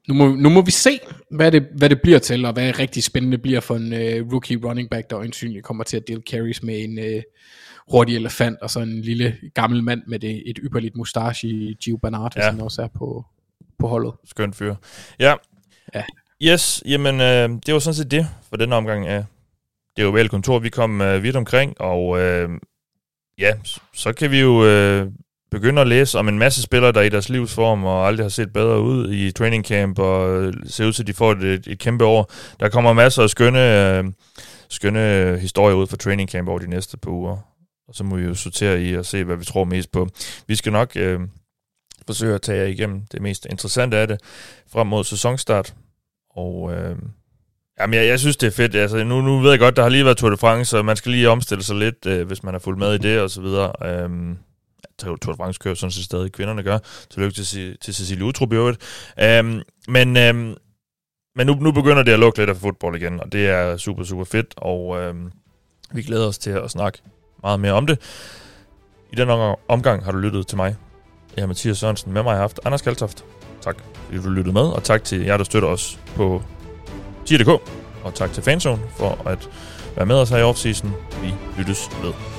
nu må, nu må vi se, hvad det, hvad det bliver til, og hvad rigtig spændende bliver for en øh, rookie running back, der øjensynligt kommer til at dele carries med en øh, hurtig elefant, og så en lille gammel mand med det, et ypperligt mustache i Gio Bernard, ja. som også er på, på holdet. Skøn fyr. Ja. Ja. Yes, jamen øh, det var sådan set det for den omgang af det var vel kontor. Vi kom øh, vidt omkring, og øh, ja, så kan vi jo øh, begynde at læse om en masse spillere, der i deres livsform og aldrig har set bedre ud i training camp, og øh, ser ud til, at de får et, et kæmpe år. Der kommer masser af skønne, øh, skønne historier ud fra training camp over de næste par uger. Og så må vi jo sortere i og se, hvad vi tror mest på. Vi skal nok øh, forsøge at tage jer igennem det mest interessante af det frem mod sæsonstart. Og øh, jamen, jeg, jeg synes, det er fedt. Altså, nu, nu ved jeg godt, der har lige været Tour de France, så man skal lige omstille sig lidt, øh, hvis man har fulgt med i det og så videre. Øh, Tour de France kører sådan set stadig, kvinderne gør. Tillykke til, til Cecilie Utrup i øvrigt. Øh, men øh, men nu, nu begynder det at lukke lidt af fodbold igen, og det er super, super fedt, og øh, vi glæder os til at snakke meget mere om det. I den omgang- omgang har du lyttet til mig. Jeg er Mathias Sørensen. Med mig har jeg haft Anders Kaltoft. Tak fordi du lyttede med, og tak til jer, der støtter os på tier.dk. Og tak til Fanzone for at være med os her i offseason. Vi lyttes med.